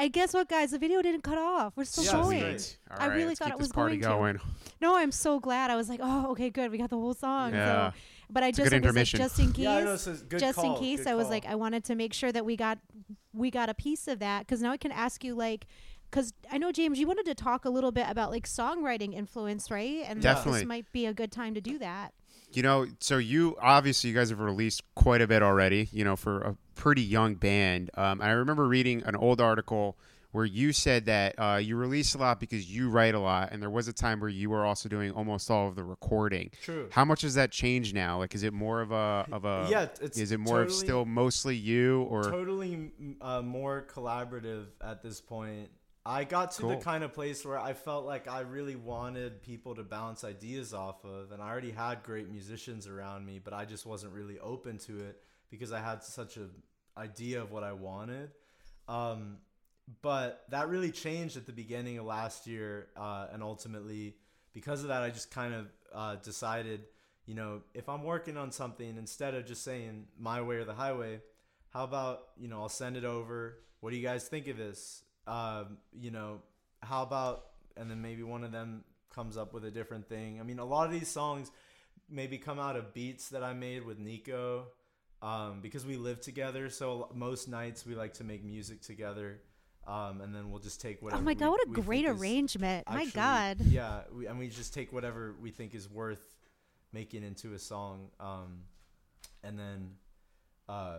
And guess what, guys? The video didn't cut off. We're still Yeah, going. sweet. All I right, really let's thought keep it this was party going to. going. No, I'm so glad. I was like, oh, okay, good. We got the whole song. Yeah. So, but I just good it was like, intermission. just in case, Yeah, I know, so it's good just call, in case, good I was call. like, I wanted to make sure that we got we got a piece of that because now I can ask you like. Because I know James, you wanted to talk a little bit about like songwriting influence, right? And Definitely. this might be a good time to do that. You know, so you obviously you guys have released quite a bit already. You know, for a pretty young band. Um, I remember reading an old article where you said that uh, you release a lot because you write a lot, and there was a time where you were also doing almost all of the recording. True. How much has that changed now? Like, is it more of a of a? Yeah, it's Is it more of still mostly you or? totally uh, more collaborative at this point. I got to the kind of place where I felt like I really wanted people to bounce ideas off of, and I already had great musicians around me, but I just wasn't really open to it because I had such a idea of what I wanted. Um, but that really changed at the beginning of last year, uh, and ultimately, because of that, I just kind of uh, decided, you know, if I'm working on something, instead of just saying my way or the highway, how about you know I'll send it over. What do you guys think of this? Um, you know, how about and then maybe one of them comes up with a different thing. I mean, a lot of these songs maybe come out of beats that I made with Nico um, because we live together. So most nights we like to make music together, um, and then we'll just take whatever. oh my we- god, what a great arrangement! my god. Yeah, we, and we just take whatever we think is worth making into a song, um, and then, uh,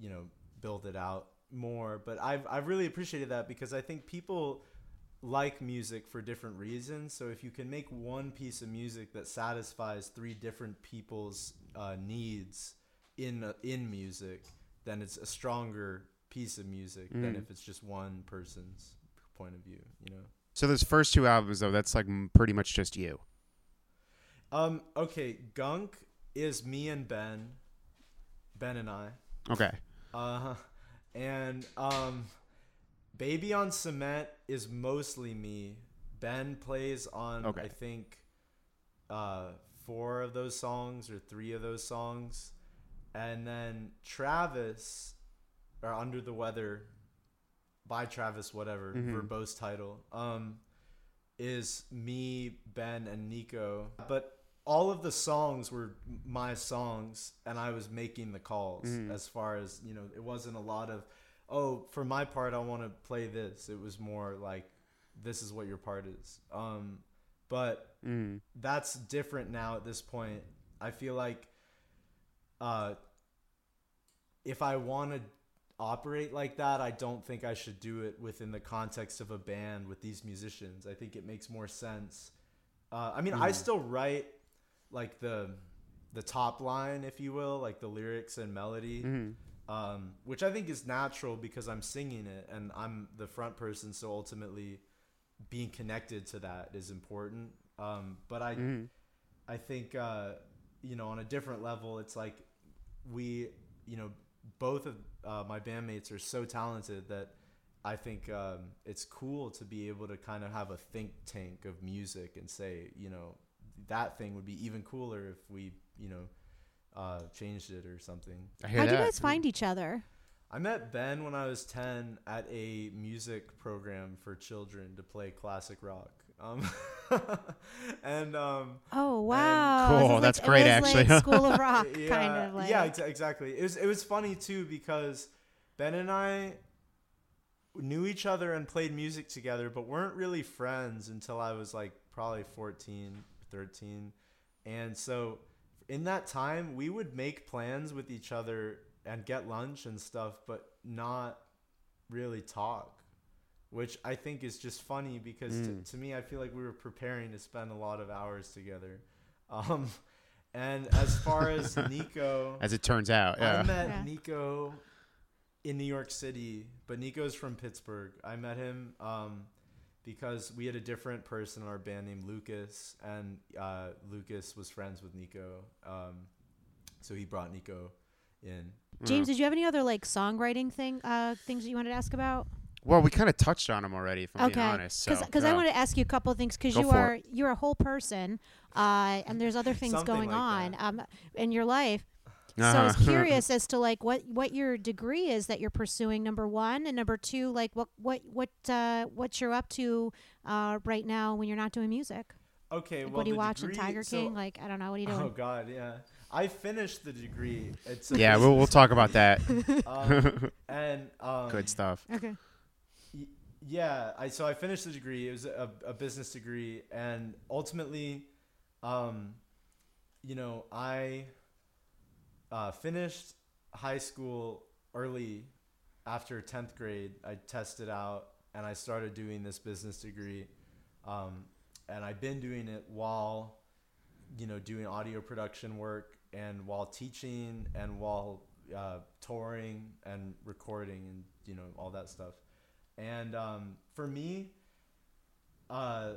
you know, build it out more. But I've I've really appreciated that because I think people like music for different reasons. So if you can make one piece of music that satisfies three different people's uh, needs in a, in music, then it's a stronger piece of music than Mm. if it's just one person's point of view. You know. So those first two albums, though, that's like pretty much just you. Um. Okay. Gunk is me and Ben. Ben and I. Okay. Uh. And um, Baby on Cement is mostly me. Ben plays on Okay. I think uh four of those songs or three of those songs, and then Travis or Under the Weather by Travis whatever Mhm. verbose title um is me Ben and Nico but all of the songs were my songs and I was making the calls Mhm. as far as you know it wasn't a lot of oh for my part I want to play this it was more like this is what your part is um but Mm. that's different now at this point. I feel like uh if I want to operate like that, I don't think I should do it within the context of a band with these musicians. I think it makes more sense. Uh, I mean, I still write like the the top line, if you will, like the lyrics and melody Mhm. um, which I think is natural because I'm singing it and I'm the front person. So ultimately, being connected to that is important. Um, but I, Mhm. I think uh, you know, on a different level, it's like we, you know, both of uh, my bandmates are so talented that I think um, it's cool to be able to kind of have a think tank of music and say, you know, that thing would be even cooler if we, you know, uh, changed it or something. I hear How'd you guys find each other? I met Ben when I was 10 at a music program for children to play classic rock. Um, and um, Oh wow, Cool, This like- that's great, was actually. Like School of Rock, yeah, kind of like. yeah, exa- exactly. It was it was funny too because Ben and I knew each other and played music together, but weren't really friends until I was like probably 14, 13. And so in that time, we would make plans with each other and get lunch and stuff, but not really talk, which I think is just funny because Mm. to, to me, I feel like we were preparing to spend a lot of hours together. Um, and as far as Nico, As it turns out, I met Yeah. Nico in New York City, but Nico's from Pittsburgh. I met him um, because we had a different person in our band named Lucas, and uh, Lucas was friends with Nico. Um, so he brought Nico in. James, did you have any other like songwriting thing uh, things that you wanted to ask about? Well, we kind of touched on them already, if I'm okay, being honest. So, because I want to ask you a couple of things because you for are you're a whole person, uh, and there's other things Something going like on um, in your life. So I was Uh-huh. curious as to like what what your degree is that you're pursuing. Number one, and number two, like what what what uh, what you're up to uh, right now when you're not doing music. Okay, Like, well, what are you watching? degree- Tiger so- King? Like I don't know. What are you doing? Oh? God, yeah. I finished the degree. It's yeah, we'll, we'll talk about that. um, and um, Good stuff. Okay. Y- yeah i so i finished the degree it was a, a business degree and ultimately um you know i uh, finished high school early after 10th grade. I tested out and i started doing this business degree um, and i've been doing it while you know doing audio production work and while teaching and while uh, touring and recording and you know all that stuff. And um, for me, uh,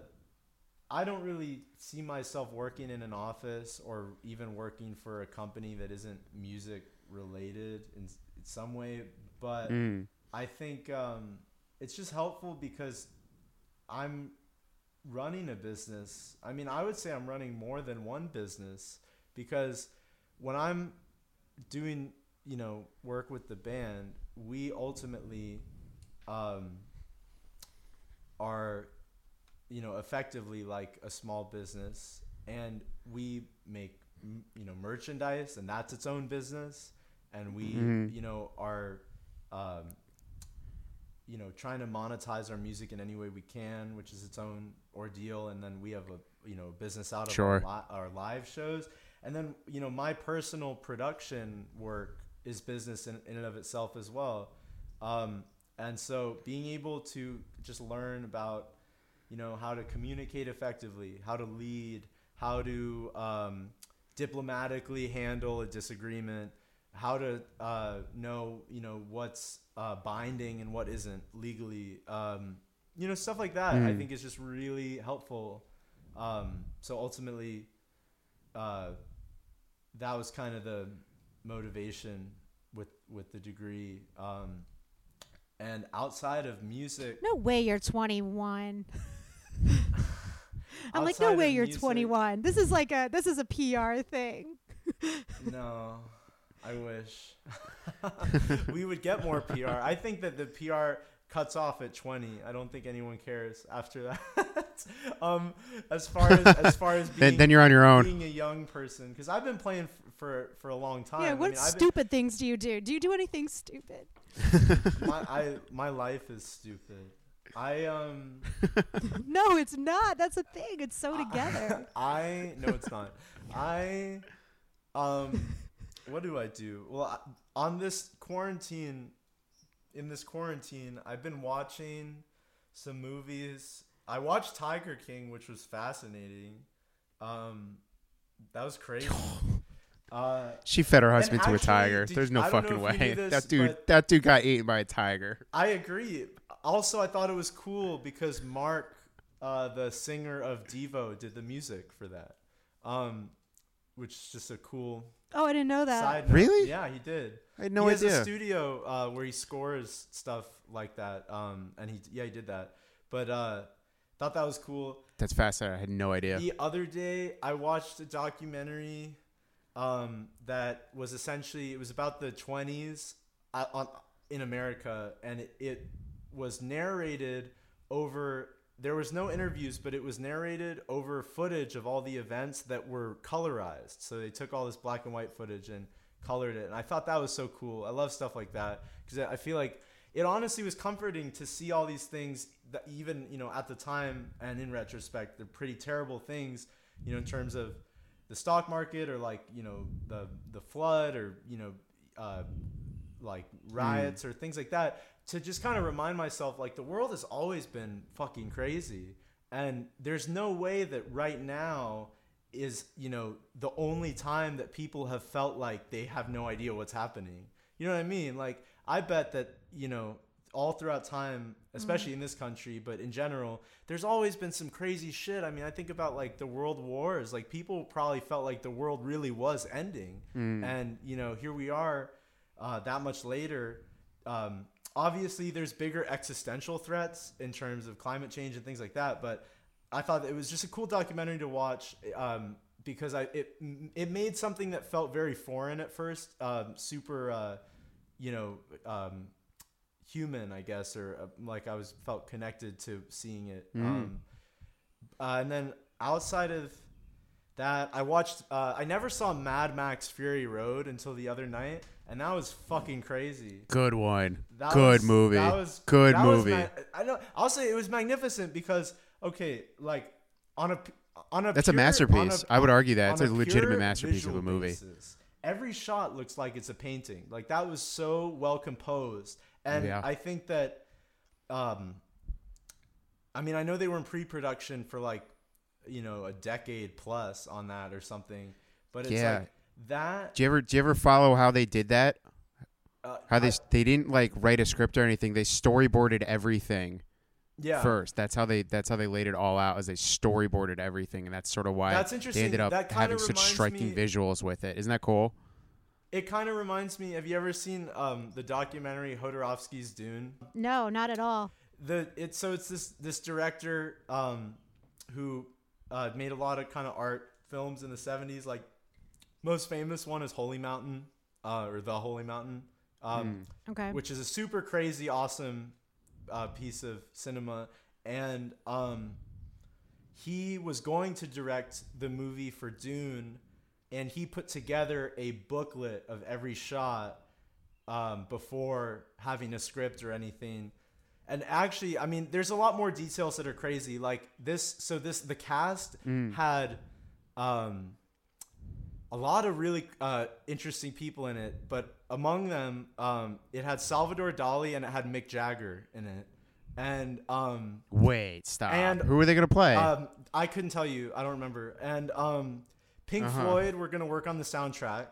I don't really see myself working in an office or even working for a company that isn't music related in, in some way. But Mm. I think um, it's just helpful because I'm running a business. I mean, I would say I'm running more than one business because when I'm doing, you know, work with the band, we ultimately um, are, you know, effectively like a small business, and we make, you know, merchandise, and that's its own business, and we, Mhm. you know, are, um, you know, trying to monetize our music in any way we can, which is its own ordeal, and then we have a, you know, business out of Sure. our, li- our live shows, and then you know, my personal production work is business in, in and of itself as well. Um, and so being able to just learn about, you know, how to communicate effectively, how to lead, how to um, diplomatically handle a disagreement, how to uh, know, you know, what's uh, binding and what isn't legally, um, you know, stuff like that. I Mm. think is just really helpful. Um, so ultimately, uh, that was kind of the motivation with with the degree. Um, and outside of music, No way you're 21. I'm like, no way you're music- 21. This is like a this is a PR thing. No, I wish we would get more PR. I think that the PR cuts off at 20. I don't think anyone cares after that. um, as far as as far as being, Then, then you're on your own. being a young person, because I've been playing f- for for a long time. yeah, I what mean, I've been- stupid things do you do? Do you do anything stupid? my I my life is stupid. I um no, it's not. That's a thing. It's so together. I no, it's not. I um, what do I do? Well, I, on this quarantine, in this quarantine, I've been watching some movies. I watched Tiger King, which was fascinating. Um, that was crazy. Uh, She fed her husband to a tiger. did- There's no I don't know fucking way. this, that dude, that dude got eaten by a tiger. I agree. Also, I thought it was cool because Mark, uh, the singer of Devo, did the music for that, um, which is just a cool oh, I didn't know that. side note. Really? Yeah, he did. I had no he has idea. a studio uh, where he scores stuff like that, um, and he yeah he did that. But uh, thought that was cool. That's fascinating. I had no idea. The other day, I watched a documentary um, that was essentially it was about the 20s uh, on, in America, and it, it was narrated over. There was no interviews, but it was narrated over footage of all the events that were colorized. So they took all this black and white footage and colored it, and I thought that was so cool. I love stuff like that because I feel like it honestly was comforting to see all these things that even you know at the time and in retrospect they're pretty terrible things you know in terms of the stock market or like you know the the flood or you know uh, like riots or things like that to just kind of remind myself like the world has always been fucking crazy and there's no way that right now is you know the only time that people have felt like they have no idea what's happening. You know what i mean? Like i bet that you know all throughout time especially in this country but in general there's always been some crazy shit. I mean i think about like the world wars. Like people probably felt like the world really was ending. And you know here we are uh, that much later um, obviously there's bigger existential threats in terms of climate change and things like that but i thought it was just a cool documentary to watch um, because I it it made something that felt very foreign at first um, super uh, you know um, human i guess or uh, like i was felt connected to seeing it. Um, uh, and then outside of that i watched uh, i never saw mad max fury road until the other night and that was fucking crazy Good one. that Good was- movie. That was Good that was movie. ma- I know. I'll say it was magnificent because okay, like on a on a That's a masterpiece. on I would argue that. It's a legitimate masterpiece of a movie. basis, every shot looks like it's a painting. Like that was so well composed, and Yeah. I think that, um, I mean, I know they were in pre-production for like, you know, a decade plus on that or something, but it's Yeah. like that. Do you ever do you ever follow how they did that? Uh, How they I- they didn't like write a script or anything. They storyboarded everything yeah. first. That's how they that's how they laid it all out. As they storyboarded everything, and that's sort of why That's interesting. they ended up That having such striking me- visuals with it. Isn't that cool? It kind of reminds me. Have you ever seen um, the documentary Jodorowsky's Dune? No, not at all. The it's so it's this this director um, who uh, made a lot of kind of art films in the '70s. Like most famous one is Holy Mountain uh, or The Holy Mountain, um, Okay. which is a super crazy, awesome uh, piece of cinema. And um, he was going to direct the movie for Dune, and he put together a booklet of every shot um, before having a script or anything. And actually, I mean, there's a lot more details that are crazy. Like this, so this the cast had um, a lot of really uh, interesting people in it, but among them, um, it had Salvador Dali and it had Mick Jagger in it, and um, Wait, stop. And, Who were they gonna play? um, I couldn't tell you. I don't remember. And um, Pink Uh-huh. Floyd were gonna work on the soundtrack,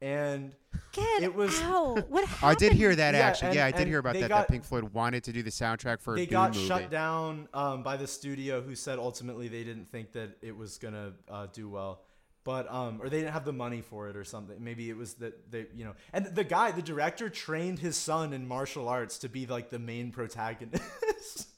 and Get it was- out. What happened? I did hear that Yeah, actually. and- yeah, I did hear about that. got- that Pink Floyd wanted to do the soundtrack for they a Dune got movie. shut down um, by the studio, who said ultimately they didn't think that it was gonna uh, do well. But um, or they didn't have the money for it or something. Maybe it was that they, you know, and the guy, the director, trained his son in martial arts to be like the main protagonist.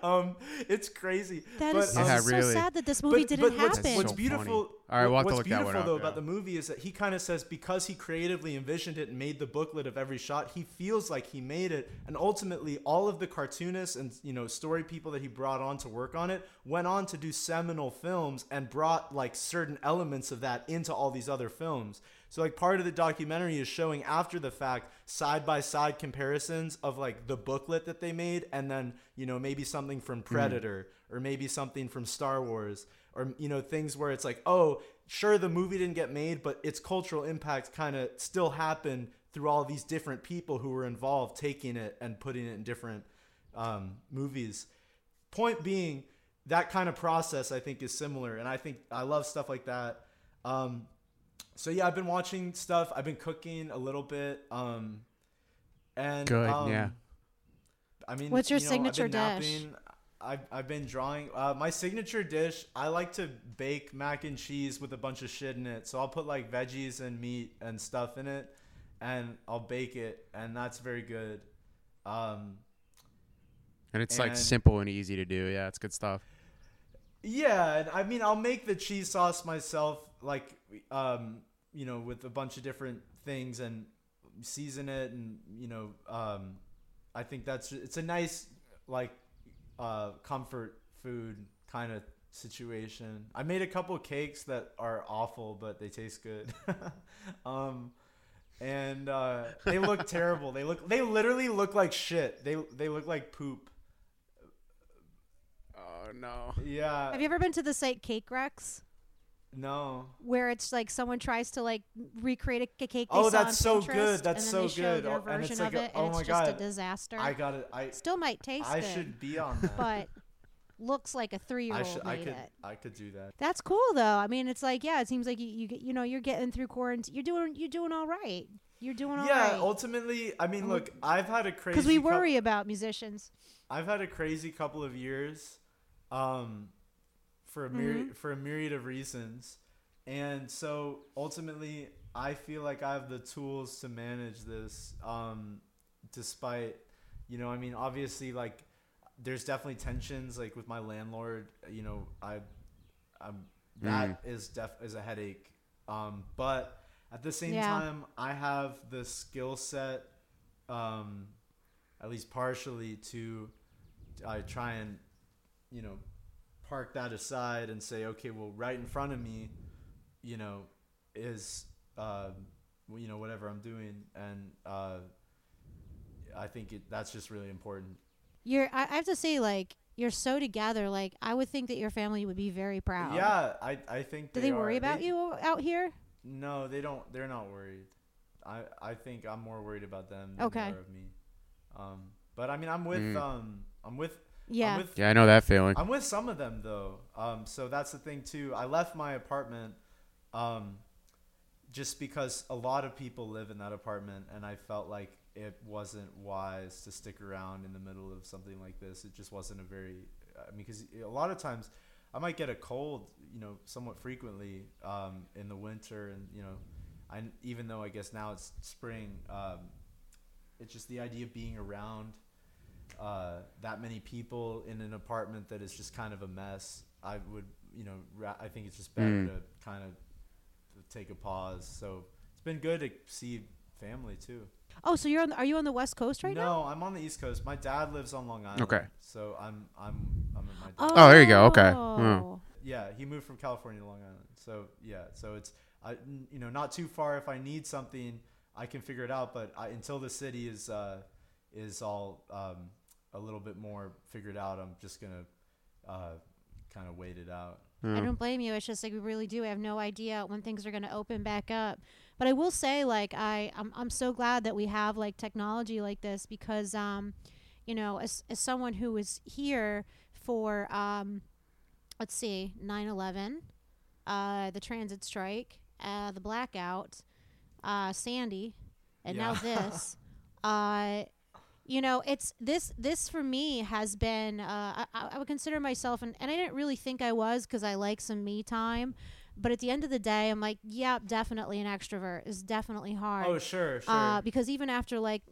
um, it's crazy. That but, is um, Yeah, so really. sad that this movie but, didn't but what's, happen. what's So beautiful funny. All right, we'll have to what's look that one beautiful up, though yeah. about the movie is that he kind of says because he creatively envisioned it and made the booklet of every shot he feels like he made it and ultimately all of the cartoonists and you know story people that he brought on to work on it went on to do seminal films and brought like certain elements of that into all these other films so like part of the documentary is showing after the fact side by side comparisons of like the booklet that they made and then you know maybe something from Predator or maybe something from Star Wars or you know things where it's like oh sure the movie didn't get made but its cultural impact kind of still happened through all these different people who were involved taking it and putting it in different um, movies. Point being that kind of process i think is similar and i think i love stuff like that. Um, so yeah i've been watching stuff i've been cooking a little bit um, and Good, um, yeah. i mean What's your you know, I've been signature dish? napping. I've, I've been drawing uh, my signature dish i like to bake mac and cheese with a bunch of shit in it so i'll put like veggies and meat and stuff in it and i'll bake it and that's very good um, and it's like simple and easy to do. Yeah, it's good stuff. Yeah, and I mean, I'll make the cheese sauce myself, like, um, you know, with a bunch of different things and season it, and you know, um, I think that's it's a nice like uh, comfort food kind of situation. I made a couple cakes that are awful, but they taste good. um, and uh, they look terrible. They look they literally look like shit. They they look like poop. Oh no. Yeah. Have you ever been to the site Cake Wrecks? No. where it's like someone tries to like recreate a cake they Oh, that's so Pinterest, good. That's and so then they show good. Their Oh, and version it's like of it, oh and my it's just a God. disaster. I got it. I Still might taste it. I good, should be on that. but looks like a three-year-old should. I made could. it. I could do that. That's cool though. I mean, it's like yeah, it seems like you you get you know you're getting through quarantine. You're doing you're doing all right. You're doing all Yeah. right. Ultimately, I mean, look, I've had a crazy. Because we worry about musicians. I've had a crazy couple of years, um, for a myriad Mm-hmm. for a myriad of reasons, and so ultimately, I feel like I have the tools to manage this. Um, despite, you know, I mean, obviously, like, there's definitely tensions, like with my landlord. You know, I, I'm that is def is a headache. Um, but at the same Yeah. time, I have the skill set, um, at least partially to I try and you know park that aside and say okay well right in front of me you know is um, you know whatever I'm doing and uh, I think it, that's just really important You're I, I have to say like you're so together. Like I would think that your family would be very proud. yeah I, I think Do they, worry are. about They- you out here? no they don't they're not worried I, I think I'm more worried about them than Okay. they are of me um, but I mean I'm with Mm. um I'm with Yeah. I'm with Yeah, I know that feeling. I'm with some of them though. Um, so that's the thing too. I left my apartment, um, just because a lot of people live in that apartment, and I felt like it wasn't wise to stick around in the middle of something like this. It just wasn't a very. I mean, because a lot of times I might get a cold, you know, somewhat frequently um, in the winter, and you know, I even though I guess now it's spring, um, it's just the idea of being around uh, that many people in an apartment that is just kind of a mess. I would, you know, ra- I think it's just better Mm. to kind of take a pause. So it's been good to see family too. oh, so you're on? Are you on the West Coast right no, now? No, I'm on the East Coast. My dad lives on Long Island. Okay. So I'm I'm I'm at my dad. Oh, there you go. Okay. Oh. Yeah, he moved from California to Long Island. So yeah, so it's I n- you know not too far. If I need something, I can figure it out. But I, until the city is uh, is all um, a little bit more figured out, I'm just gonna uh, kind of wait it out. Hmm. I don't blame you. It's just like we really do I have no idea when things are going to open back up. But I will say, like, I I'm I'm so glad that we have like technology like this because, um, you know, as as someone who was here for um, let's see, 9/11, uh, the transit strike, uh, the blackout, uh, Sandy, and now this. uh, you know, it's this. This for me has been. Uh, I, I would consider myself, and, and I didn't really think I was because I like some me time. But at the end of the day, I'm like, yeah, definitely an extrovert. It's definitely hard. Oh sure, sure. uh, because even after like,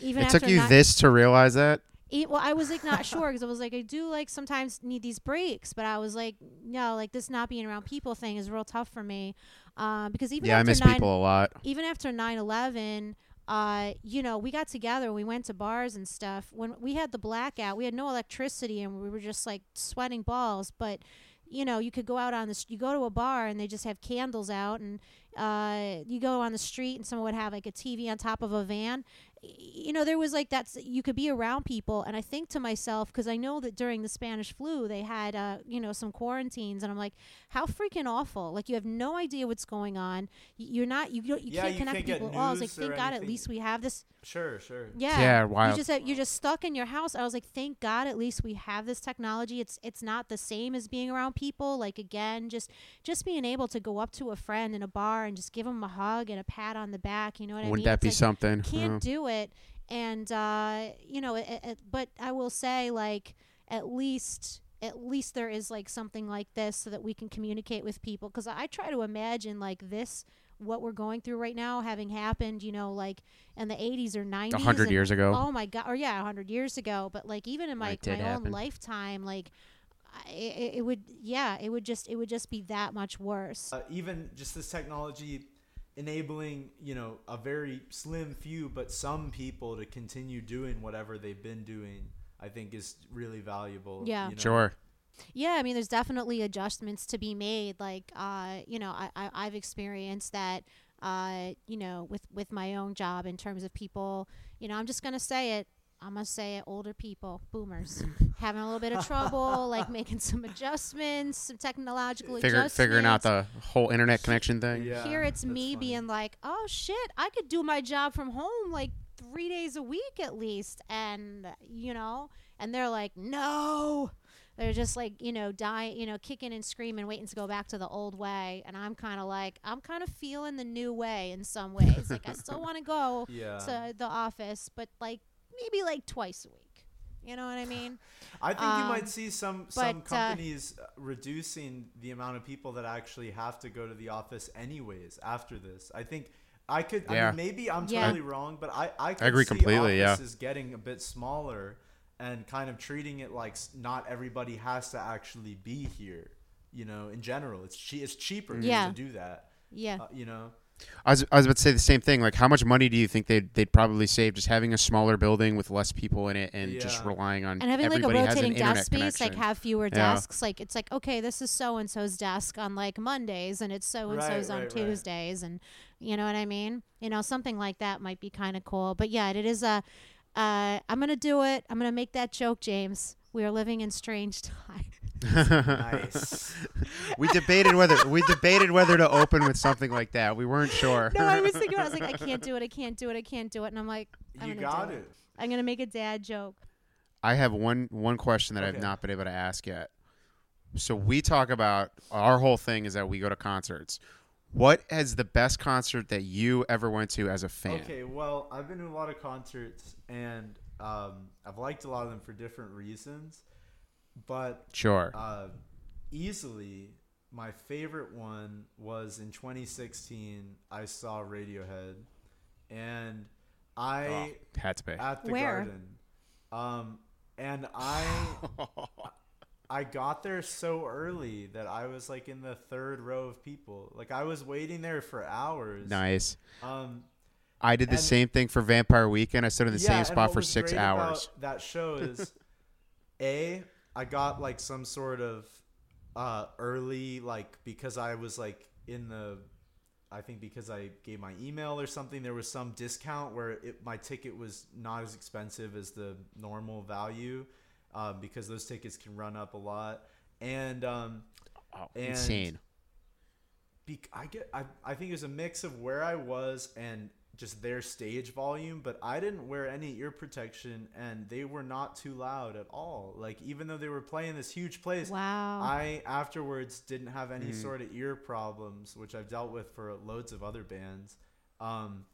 even It after took you not- this to realize that? E- well, I was like not sure because I was like, I do like sometimes need these breaks, but I was like, no, like this not being around people thing is real tough for me. Um, because even Yeah, I after miss nine, people a lot. even after 9-11 uh, you know we got together we went to bars and stuff. When we had the blackout we had no electricity and we were just like sweating balls. But you know you could go out on the st- you go to a bar and they just have candles out and uh, you go on the street and someone would have like a tv on top of a van Y- you know there was like that's you could be around people and i think to myself because i know that during the spanish flu they had uh, you know some quarantines and i'm like how freaking awful like you have no idea what's going on Y- you're not you, don't- you Yeah, can't you connect can't with people at all. I was like, thank God, at least we have this. sure, sure. Yeah, Yeah, You just have, you're just stuck in your house. I was like, thank God, at least we have this technology. It's it's not the same as being around people. Like again, just just being able to go up to a friend in a bar and just give them a hug and a pat on the back. You know what I mean? Wouldn't that It's be like, something? can't Yeah. do it and uh you know it, it, but i will say like at least at least there is like something like this so that we can communicate with people because i try to imagine like this what we're going through right now having happened you know like in the 80s or 90s A hundred and- years ago. oh my god or yeah 100 years ago but like even in my, my own lifetime like it, it would yeah it would just it would just be that much worse uh, even just this technology enabling you know a very slim few but some people to continue doing whatever they've been doing i think is really valuable Yeah. you know? Sure. Yeah, I mean, there's definitely adjustments to be made. Like, uh, you know, I, I I've experienced that. Uh, you know, with with my own job in terms of people. You know, I'm just gonna say it. I'm gonna say it, older people, boomers, having a little bit of trouble, like making some adjustments, some technological Figure, adjustments. figuring out the whole internet connection thing. Yeah, Here it's me funny. being like, oh shit, I could do my job from home like three days a week at least, and you know, and they're like, no. They're just like, you know, dying, you know, kicking and screaming, waiting to go back to the old way. And I'm kind of like, I'm kind of feeling the new way in some ways. like, I still want to go Yeah. to the office, but like maybe like twice a week. You know what I mean? I think you Um, might see some some but, uh, companies uh, reducing the amount of people that actually have to go to the office anyways after this. I think I could. I Yeah. mean, maybe I'm Yeah. totally wrong, but I I, could agree see completely, yeah. Offices getting a bit smaller and kind of treating it like not everybody has to actually be here. You know, in general, it's che- it's cheaper Yeah. to do that. Yeah. Uh, you know. I was, I was about to say the same thing. Like, how much money do you think they'd, they'd probably save just having a smaller building with less people in it and just relying on and having like a everybody has an rotating desk space, like have fewer Yeah. desks. Like it's like okay, this is so and so's desk on like Mondays, and it's so and so's Right, on right, right. Tuesdays, and you know what I mean. You know, something like that might be kind of cool. But yeah, it is a. Uh, I'm gonna do it. I'm gonna make that joke, James. We are living in strange times. Nice. we debated whether we debated whether to open with something like that. We weren't sure. no, I was thinking, I was like, I can't do it. I can't do it. I can't do it. And I'm like, I'm you gonna got do it. I'm gonna make a dad joke. I have one one question that I've not been able to ask yet. So we talk about our whole thing is that we go to concerts. What is the best concert that you ever went to as a fan? Okay, well, I've been to a lot of concerts and um, I've liked a lot of them for different reasons. But Sure. uh, easily, my favorite one was in 2016. I saw Radiohead, and I Oh, had to be. at the Where? garden, um, and I I got there so early that I was like in the third row of people. Like I was waiting there for hours. nice. Um, I did the same thing for Vampire Weekend. I stood in the Yeah, same spot for six hours. That show is a I got like some sort of uh, early like because I was like in the I think because I gave my email or something there was some discount where it my ticket was not as expensive as the normal value um, because those tickets can run up a lot and um, Oh, and- insane. bec- I get I, I think it was a mix of where I was and just their stage volume, but I didn't wear any ear protection and they were not too loud at all. Like even though they were playing this huge place, Wow. I afterwards didn't have any sort of ear problems, which I've dealt with for loads of other bands. Um,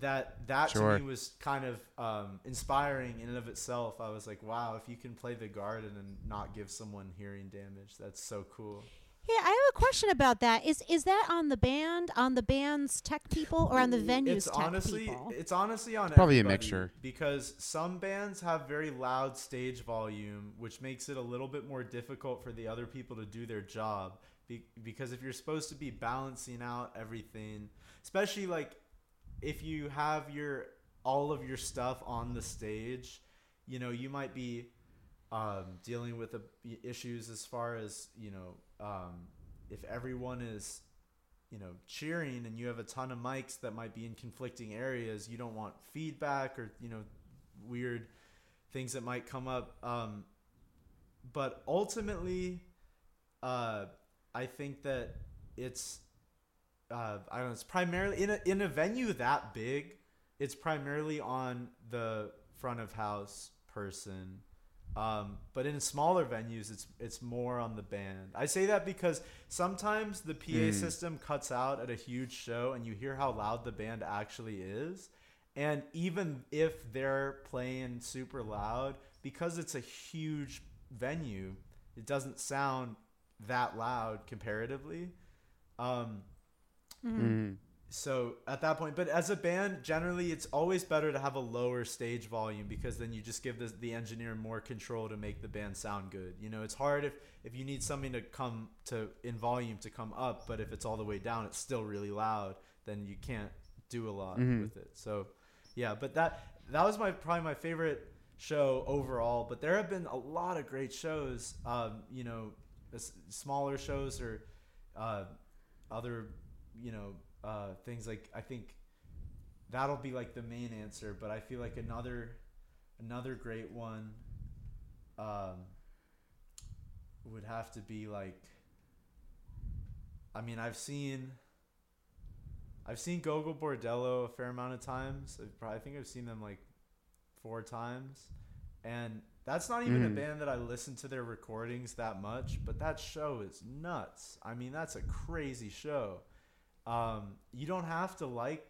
that that Sure. to me was kind of um, inspiring in and of itself. I was like, wow, if you can play the garden and not give someone hearing damage, that's so cool. Yeah, I have a question about that. Is is that on the band, on the band's tech people, or on the venue's it's tech honestly people? it's honestly on Probably a mixture. because some bands have very loud stage volume which makes it a little bit more difficult for the other people to do their job Be- because if you're supposed to be balancing out everything especially like if you have your all of your stuff on the stage you know you might be um, dealing with the issues as far as you know um, if everyone is you know cheering and you have a ton of mics that might be in conflicting areas you don't want feedback or you know weird things that might come up. Um, but ultimately uh, i think that it's uh, i don't know it's primarily in a, in a venue that big it's primarily on the front of house person um, but in smaller venues, it's it's more on the band. I say that because sometimes the PA system cuts out at a huge show, and you hear how loud the band actually is. And even if they're playing super loud, because it's a huge venue, it doesn't sound that loud comparatively. Um, Mm. So at that point, but as a band, generally, it's always better to have a lower stage volume because then you just give the, the engineer more control to make the band sound good. You know, it's hard if, if you need something to come to in volume to come up, but if it's all the way down, it's still really loud. Then you can't do a lot Mhm. with it. So, yeah, but that that was my probably my favorite show overall. But there have been a lot of great shows. Um, you know, smaller shows or uh, other you know uh, things like I think that'll be like the main answer. But I feel like another another great one um, would have to be like. I mean, I've seen. I've seen Gogol Bordello a fair amount of times. I probably think I've seen them like four times, and that's not even a Mhm. band that I listen to their recordings that much. But that show is nuts. I mean, that's a crazy show. Um, you don't have to like.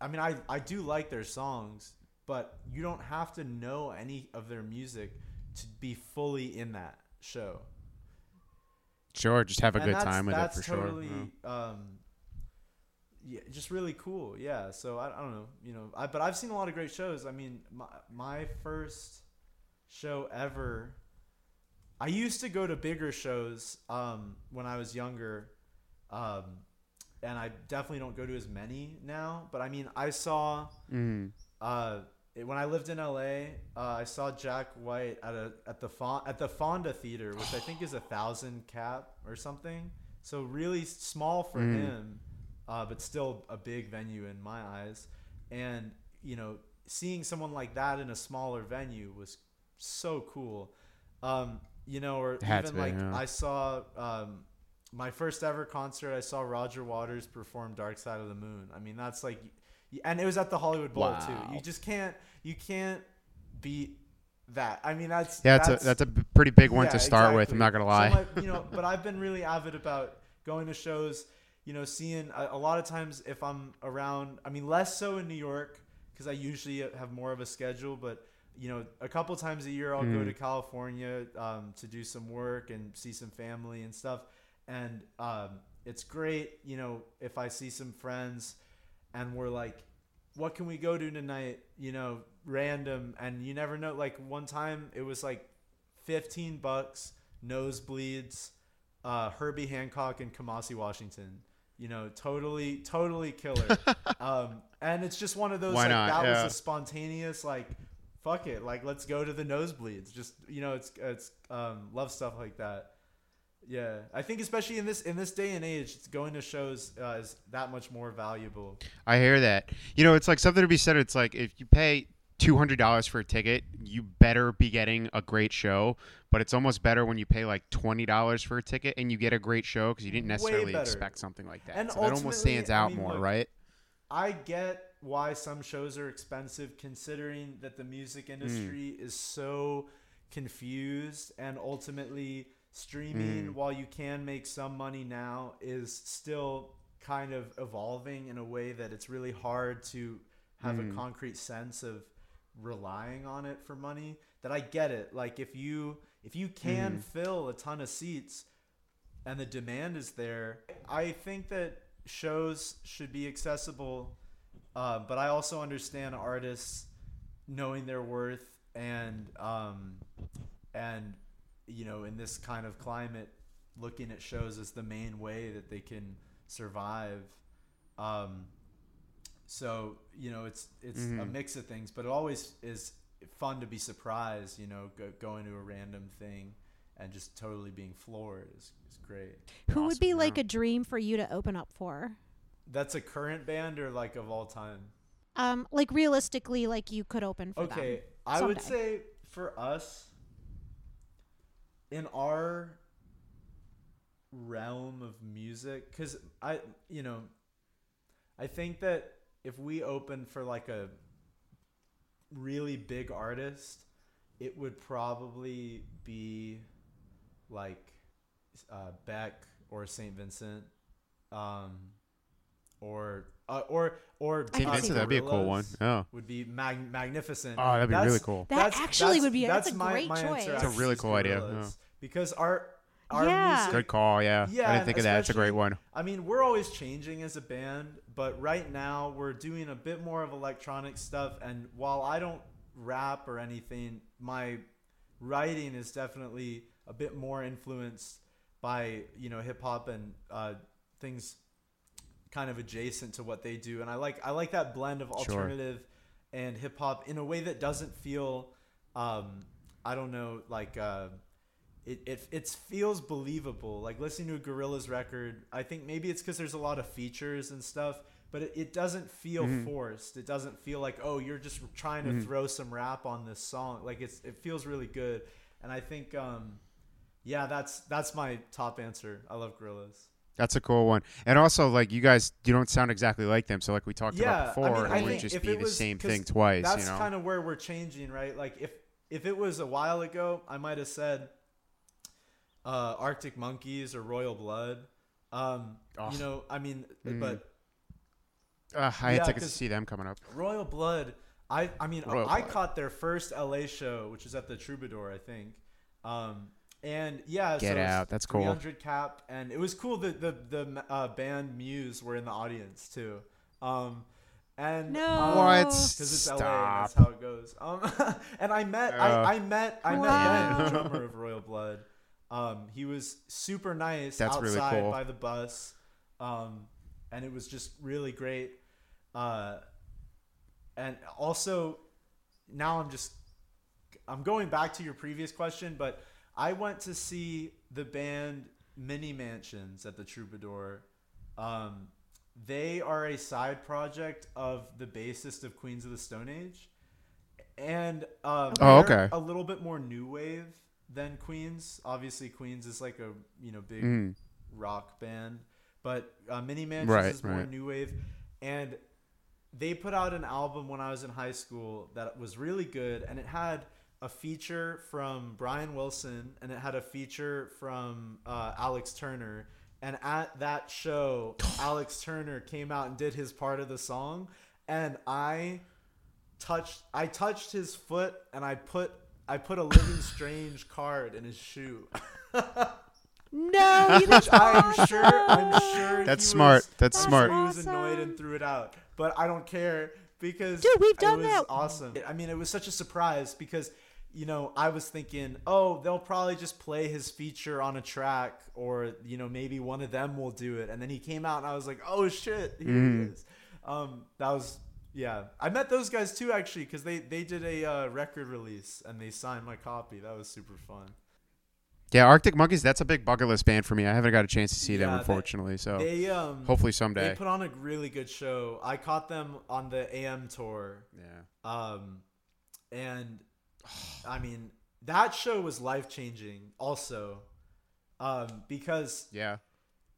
I mean, I I do like their songs, but you don't have to know any of their music to be fully in that show. Sure, just have a And good time with it for sure. totally, Um, yeah, just really cool. Yeah. So I, I don't know, you know, I, but I've seen a lot of great shows. I mean, my my first show ever. I used to go to bigger shows um, when I was younger, um, and I definitely don't go to as many now. But I mean, I saw Mm. uh, it- when I lived in LA, uh, I saw Jack White at a at the Fon- at the Fonda Theater, which I think is a thousand cap or something. So really small for Mm. him, uh, but still a big venue in my eyes. And you know, seeing someone like that in a smaller venue was so cool. Um, you know, or Had even like yeah. I saw um, my first ever concert. I saw Roger Waters perform "Dark Side of the Moon." I mean, that's like, and it was at the Hollywood Bowl Wow. too. You just can't, you can't beat that. I mean, that's Yeah, that's, a that's a b- pretty big one yeah, to start with. I'm not gonna So lie. my- you know, but I've been really avid about going to shows. You know, seeing a, a lot of times if I'm around. I mean, less so in New York because I usually have more of a schedule. But you know, a couple times a year I'll go Mm. to California um, to do some work and see some family and stuff. And um, it's great. You know, if I see some friends and we're like, what can we go to tonight? You know, random, and you never know. Like one time, it was like fifteen bucks, nosebleeds, uh, Herbie Hancock and Kamasi Washington. You know, totally, totally killer. um, and it's just one of those Why like not? that Yeah. was a spontaneous like, fuck it, like let's go to the nosebleeds. Just you know, it's it's um, love stuff like that. Yeah, I think especially in this in this day and age, going to shows uh, is that much more valuable. I hear that. You know, it's like something to be said. It's like if you pay two hundred dollars for a ticket, you better be getting a great show. But it's almost better when you pay like twenty dollars for a ticket and you get a great show because you didn't necessarily expect something like that. And so that almost stands I out mean, more, look, right? I get why some shows are expensive considering that the music industry is so confused and ultimately streaming Mm. while you can make some money now is still kind of evolving in a way that it's really hard to have a Mm. concrete sense of relying on it for money that I get it like if you if you can Mhm. fill a ton of seats and the demand is there. I think that shows should be accessible, uh, but I also understand artists knowing their worth and um, and you know in this kind of climate, looking at shows as the main way that they can survive. Um, so you know it's it's a Mhm. mix of things, but it always is fun to be surprised. You know, go, going to a random thing and just totally being floored is, is great. Who would be like a dream for you to open up for? That's a current band or like of all time? Um, like realistically, like you could open for Okay, them. I would say for us, in our realm of music, because I, you know, I think that if we open for like a really big artist, it would probably be like uh, Beck or Saint Vincent, um, or uh, or or I St. uh, that'd be a cool one. Gorillaz Oh, Would be mag- magnificent. oh, that'd be That's- really cool. That actually would be- that's a great choice. answer That's a actually really is cool idea, Gorillaz. Because our our Yeah. music, Good call. Yeah, Yeah, I didn't and think of that. It's a great especially- one. I mean, we're always changing as a band, but right now we're doing a bit more of electronic stuff. And while I don't rap or anything, my writing is definitely a bit more influenced by you know hip hop and uh, things kind of adjacent to what they do. And I like I like that blend of Sure. alternative and hip hop in a way that doesn't feel um, I don't know like. Uh, it, it, it feels believable. Like listening to a Gorillaz record, I think maybe it's because there's a lot of features and stuff, but it, it doesn't feel Mm-hmm. forced. It doesn't feel like oh you're just trying to throw some rap on this song. Like it's it feels really good, and I think um, yeah, that's that's my top answer. I love Gorillaz. That's a cool one. And also, like you guys, you don't sound exactly like them. So, like we talked about before, I mean, I it would just be the was- same thing twice. That's you know, kind of where we're changing, right? Like if if it was a while ago, I might have said uh, Arctic Monkeys or Royal Blood. Um, Oh. You know, I mean, Mm. but Ugh, I had yeah, tickets to see them coming up. Royal Blood. I I mean, Royal I Blood. caught their first LA show, which was at the Troubadour, I think. Um, and yeah, Get so out, that's cool. 300 cap, and it was cool that the the uh, band Muse were in the audience too. Um, and No. um, What? because it's LA and that's Stop. how it goes. Um, and I met Uh, I, I met I met Wow. Ben, the drummer of Royal Blood. Um, he was super nice That's really outside cool. by the bus, um, and it was just really great. Uh, and also, now I'm just I'm going back to your previous question, but I went to see the band Mini Mansions at the Troubadour. Um, they are a side project of the bassist of Queens of the Stone Age, and um, Oh, okay. a little bit more new wave than Queens. Obviously, Queens is like a you know big Mm. rock band, but uh, Mini Mansions Right, is more right. new wave, and they put out an album when I was in high school that was really good, and it had a feature from Brian Wilson, and it had a feature from uh, Alex Turner. And at that show, Alex Turner came out and did his part of the song, and I touched I touched his foot, and I put I put a Living Strange card in his shoe. No, you. I'm sure. I'm sure. That's he smart. was- That's smart. sure He was annoyed and threw it out, but I don't care because Dude, we've it done was that. Awesome. I mean, it was such a surprise because you know I was thinking, oh, they'll probably just play his feature on a track, or you know maybe one of them will do it. And then he came out, and I was like, oh shit, here Mm. he is. Um, that was. Yeah, I met those guys too actually because they they did a uh, record release and they signed my copy. That was super fun. Yeah, Arctic Monkeys. That's a big bucket list band for me. I haven't got a chance to see them, Yeah, they- unfortunately. so They um hopefully someday. They put on a really good show. I caught them on the AM tour. yeah. Um, and I mean, that show was life changing also. Um, because Yeah.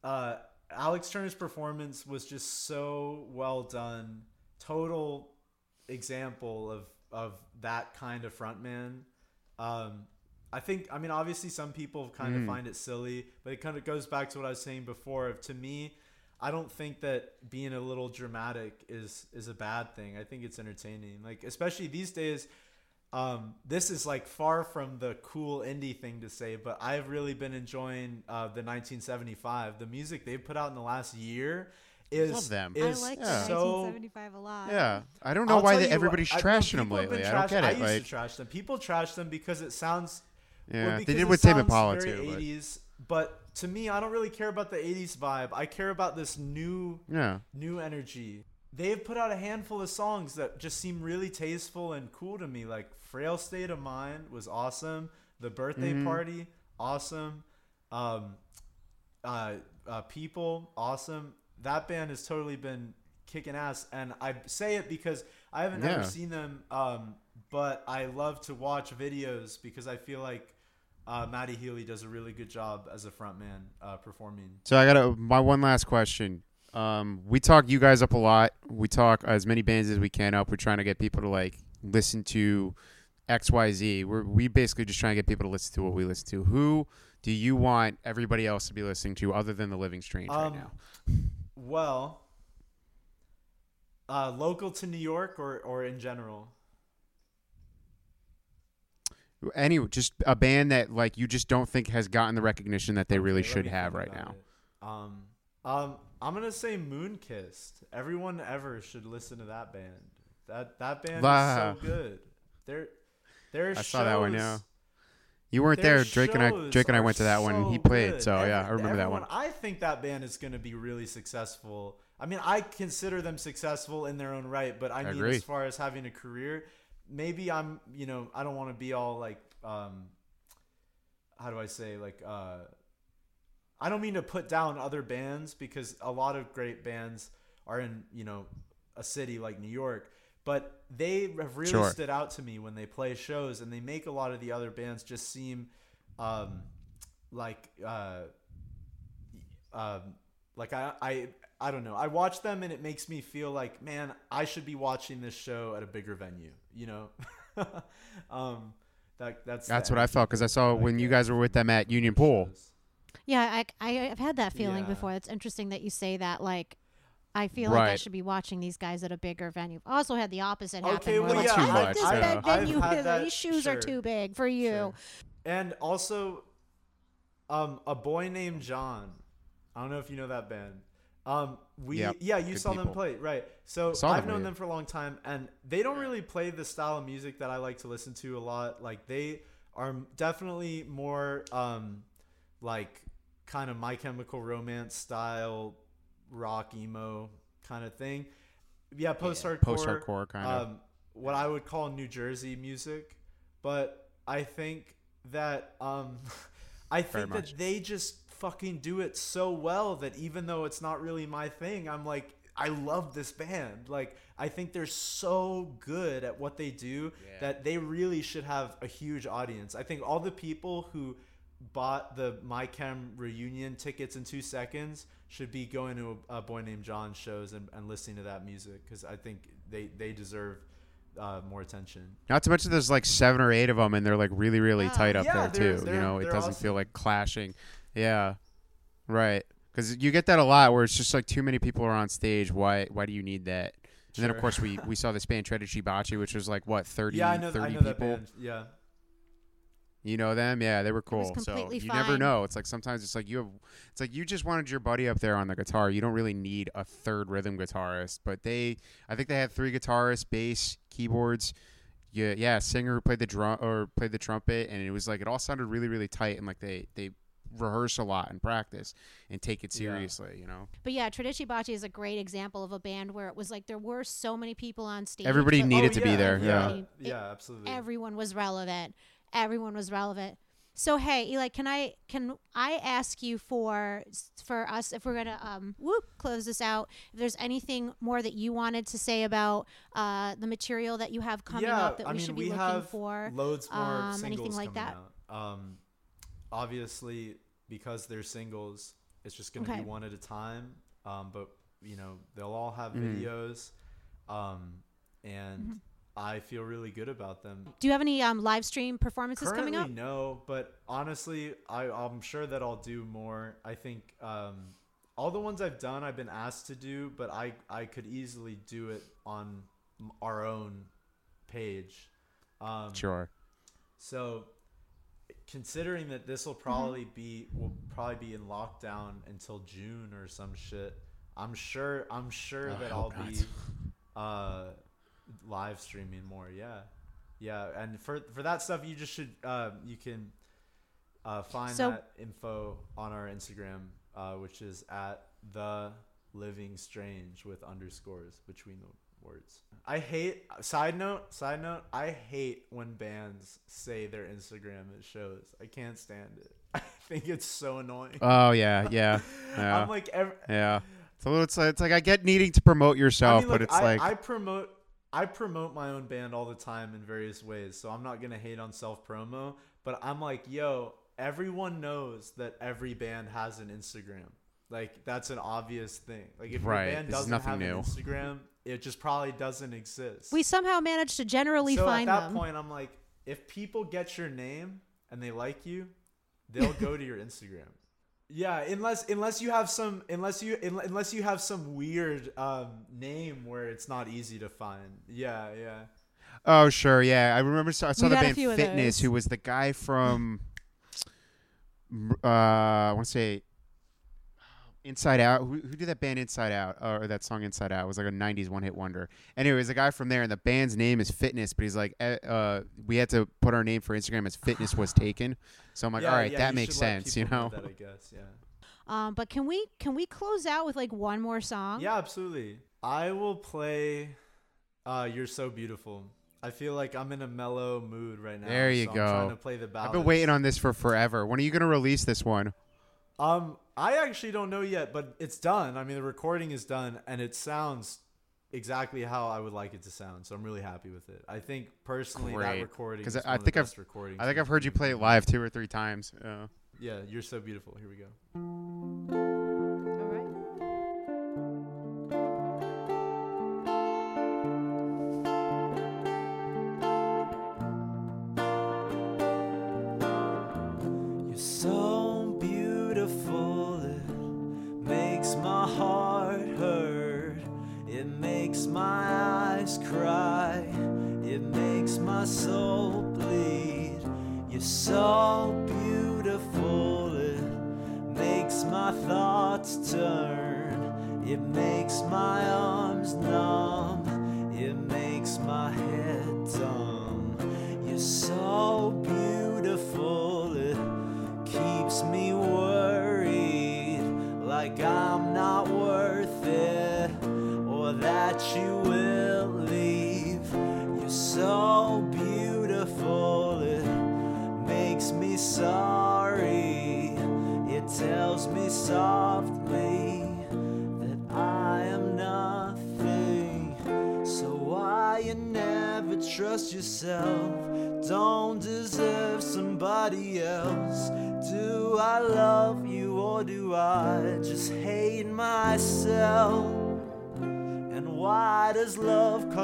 uh, Alex Turner's performance was just so well done. Total example of, of that kind of frontman. Um, I think, I mean, obviously, some people kind of find it silly, but it kind of goes back to what I was saying before. Of to me, I don't think that being a little dramatic is is a bad thing. I think it's entertaining. Like especially these days, um, this is like far from the cool indie thing to say, but I've really been enjoying uh, the 1975. The music they've put out in the last year is Love them. I like Yeah. so 1975 a lot. Yeah. I don't know I'll why tell the, you what, everybody's I- trashing them people lately. been I don't trash- get I it. used Like, to trash them. People trash them because it sounds. yeah, well, they did with Tame sounds Impala very too. But, 80s, but to me, I don't really care about the 80s vibe. I care about this new yeah. new energy. They've put out a handful of songs that just seem really tasteful and cool to me. Like "Frail State of Mind" was awesome. "The Birthday Mm-hmm. Party" awesome. Um, uh, uh, "People" awesome. That band has totally been kicking ass, and I say it because I haven't Yeah. ever seen them. Um, but I love to watch videos because I feel like uh, Matty Healy does a really good job as a frontman uh, performing. So I got my one last question. Um, we talk you guys up a lot. We talk as many bands as we can up. We're trying to get people to like listen to X Y Z. We're we basically just trying to get people to listen to what we listen to. Who do you want everybody else to be listening to other than the Living Strange right Um, now? Well, uh, local to New York or, or in general? Anyway, just a band that like you just don't think has gotten the recognition that they really Okay, let should have right now. it. Um, um, I'm gonna say Moonkissed. Everyone ever should listen to that band. That that band Wow. is so good. Their their I saw that one, yeah. You weren't there. Drake and I Drake and I went to that one. He played, good. so Every- yeah, I remember that one. I think that band is going to be really successful. I mean, I consider them successful in their own right, but I, I mean, agree. as far as having a career, maybe I'm, you know, I don't want to be all like, um, how do I say, like, uh, I don't mean to put down other bands because a lot of great bands are in you know a city like New York. But they have really Sure. stood out to me when they play shows, and they make a lot of the other bands just seem um, like uh, um, like I, I I don't know. I watch them and it makes me feel like, man, I should be watching this show at a bigger venue. You know, um, that that's That's what I felt because I saw like, when you uh, guys were with them at Union Pool. shows. Yeah, I, I I've had that feeling Yeah. before. It's interesting that you say that. Like, I feel like I should be watching these guys at a bigger venue. I also had the opposite happen. Okay, where well, like, yeah, I Too like this yeah. big venue. had that- These shoes are too big for you. Sure. And also, um, a boy named John. I don't know if you know that band. Um, we Yep, yeah, you good saw them play right. So I've them, known yeah. them for a long time, and they don't really play the style of music that I like to listen to a lot. Like they are definitely more um, like kind of My Chemical Romance style rock emo kind of thing. Yeah, post hardcore, post-hardcore kind of. um, what I would call New Jersey music, but I think that um, I Very think that they just fucking do it so well that even though it's not really my thing, I'm like, I love this band. Like, I think they're so good at what they do that they really should have a huge audience. I think all the people who bought the My Chem reunion tickets in two seconds should be going to a, a boy named John shows and, and listening to that music because I think they they deserve uh, more attention. Not to mention there's like seven or eight of them, and they're like really, really Wow. tight up Yeah, there too. You know, it doesn't awesome. feel like clashing. Yeah, right. Because you get that a lot, where it's just like too many people are on stage. Why? Why do you need that? And then of course we we saw this band Tredici Bacci, which was like what 30, yeah, I know. 30 I know people. that band. Yeah. You know them? Yeah, they were was cool. So completely you never know. It's like sometimes it's like you have it's like you just wanted your buddy up there on the guitar. You don't really need a third rhythm guitarist, but they I think they had three guitarists, bass, keyboards. Yeah, yeah, singer who played the drum or played the trumpet and it was like it all sounded really really tight and like they they rehearse a lot and practice and take it Yeah. seriously, you know. But yeah, Tredici Bacci is a great example of a band where it was like there were so many people on stage. Everybody needed Oh, to be there. Yeah. Yeah. everybody- Yeah. Absolutely. everyone was relevant. Everyone was relevant. So hey, Eli, can I can I ask you for for us if we're gonna um whoop close this out? If there's anything more that you wanted to say about uh the material that you have coming yeah, up that I we mean, should we be looking have for? loads more um, singles anything like coming that? out. Um, obviously, because they're singles, it's just going to Okay. be one at a time. Um, but you know, they'll all have Mhm. videos, um, and Mm-hmm. I feel really good about them. Do you have any um live stream performances Currently, coming up? no, but honestly, I, I'm sure that I'll do more. I think um, all the ones I've done, I've been asked to do, but I, I could easily do it on our own page. Um, Sure. so, considering that this will Mm-hmm. probably be will probably be in lockdown until June or some shit, I'm sure I'm sure Oh, that I'll not. be uh, live streaming more. Yeah, yeah. And for for that stuff, you just should uh, you can uh, find So- that info on our Instagram, uh, which is at the living strange with underscores between the words. I hate side note, side note, I hate when bands say their Instagram at shows. I can't stand it. I think it's so annoying. Oh yeah, yeah. Yeah. I'm like ev- yeah. So it's like, it's like I get needing to promote yourself, I mean, but it's I, like I promote I promote my own band all the time in various ways, so I'm not gonna hate on self promo. But I'm like, yo, everyone knows that every band has an Instagram. Like that's an obvious thing. Like if Right, your band this doesn't nothing have new. an Instagram, it just probably doesn't exist. We somehow managed to generally so find at that them. point, I'm like, if people get your name and they like you, they'll go to your Instagram. Yeah, unless unless you have some unless you un- unless you have some weird um, name where it's not easy to find. Yeah, yeah. Oh sure, yeah. I remember. I saw We've the band Fitness, who was the guy from. uh, I want to say. Inside Out. Who, who did that band Inside Out or that song Inside Out? It was like a '90s one-hit wonder. Anyways, the guy from there, and the band's name is Fitness, but he's like, eh, uh, we had to put our name for Instagram as Fitness was taken. So I'm like, Yeah, all right, yeah, that makes sense, you know. That, I guess, yeah. Um, but can we can we close out with like one more song? Yeah, absolutely. I will play uh, You're So Beautiful. I feel like I'm in a mellow mood right now. There you so go. I'm trying to play the I've been waiting on this for forever. When are you gonna release this one? Um, I actually don't know yet, but it's done. I mean, the recording is done, and it sounds exactly how I would like it to sound. So I'm really happy with it. I think personally that recording recording 'Cause is I think the I've-. I think I've heard you play it live two or three times. Uh, Yeah, you're so beautiful. Here we go.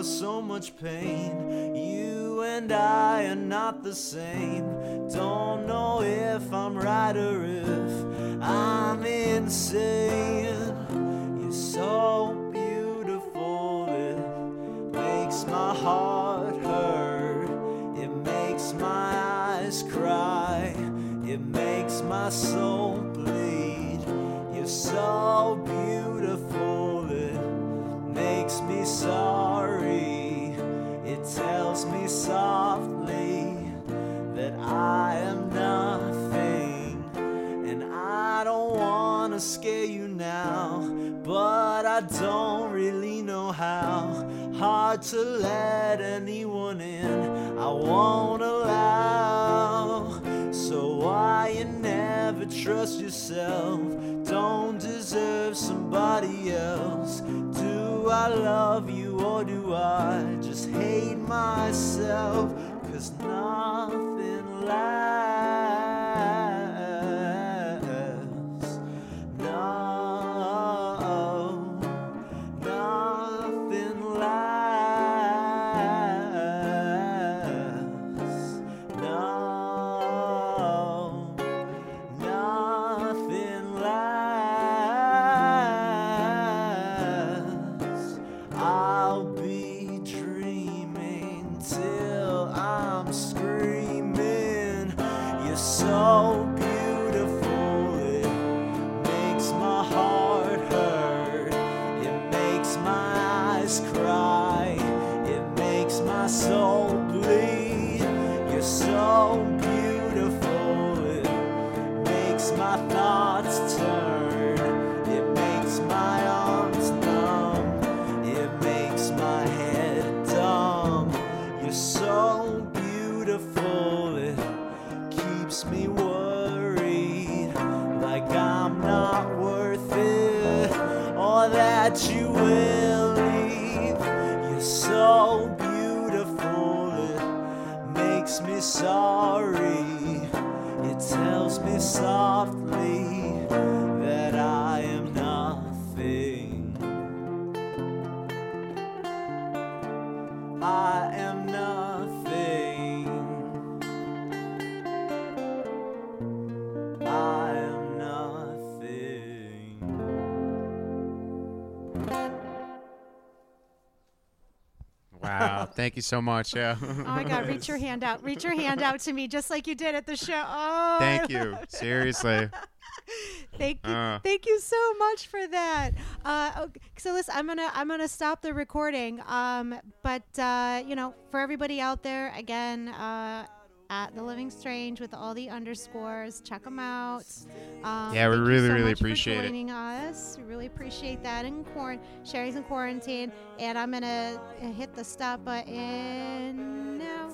Love cause so much pain? You and I are not the same. Don't know if I'm right or if I'm insane. You're so beautiful, it makes my heart hurt. It makes my eyes cry. It makes my soul bleed. You're so beautiful, it makes me sorry. Tells me softly that I am nothing. And I don't wanna scare you now, but I don't really know how. Hard to let anyone in, I won't allow. So why you never trust yourself? Don't deserve somebody else. Do I love you or do I just hate myself? Cause nothing Thank you so much. Yeah. Oh my God! Reach your hand out. Reach your hand out to me, just like you did at the show. Oh, Thank you. Seriously. Thank you. Uh. Thank you so much for that. Uh, okay, so listen, I'm gonna I'm gonna stop the recording. Um, but uh, you know, for everybody out there, again, uh, at the Living Strange with all the underscores, check them out. Um, Yeah, we thank you really, so really much for appreciate it. joining us. We really appreciate that. And quarant, Sherry's in quarantine, and I'm gonna hit the stop button now.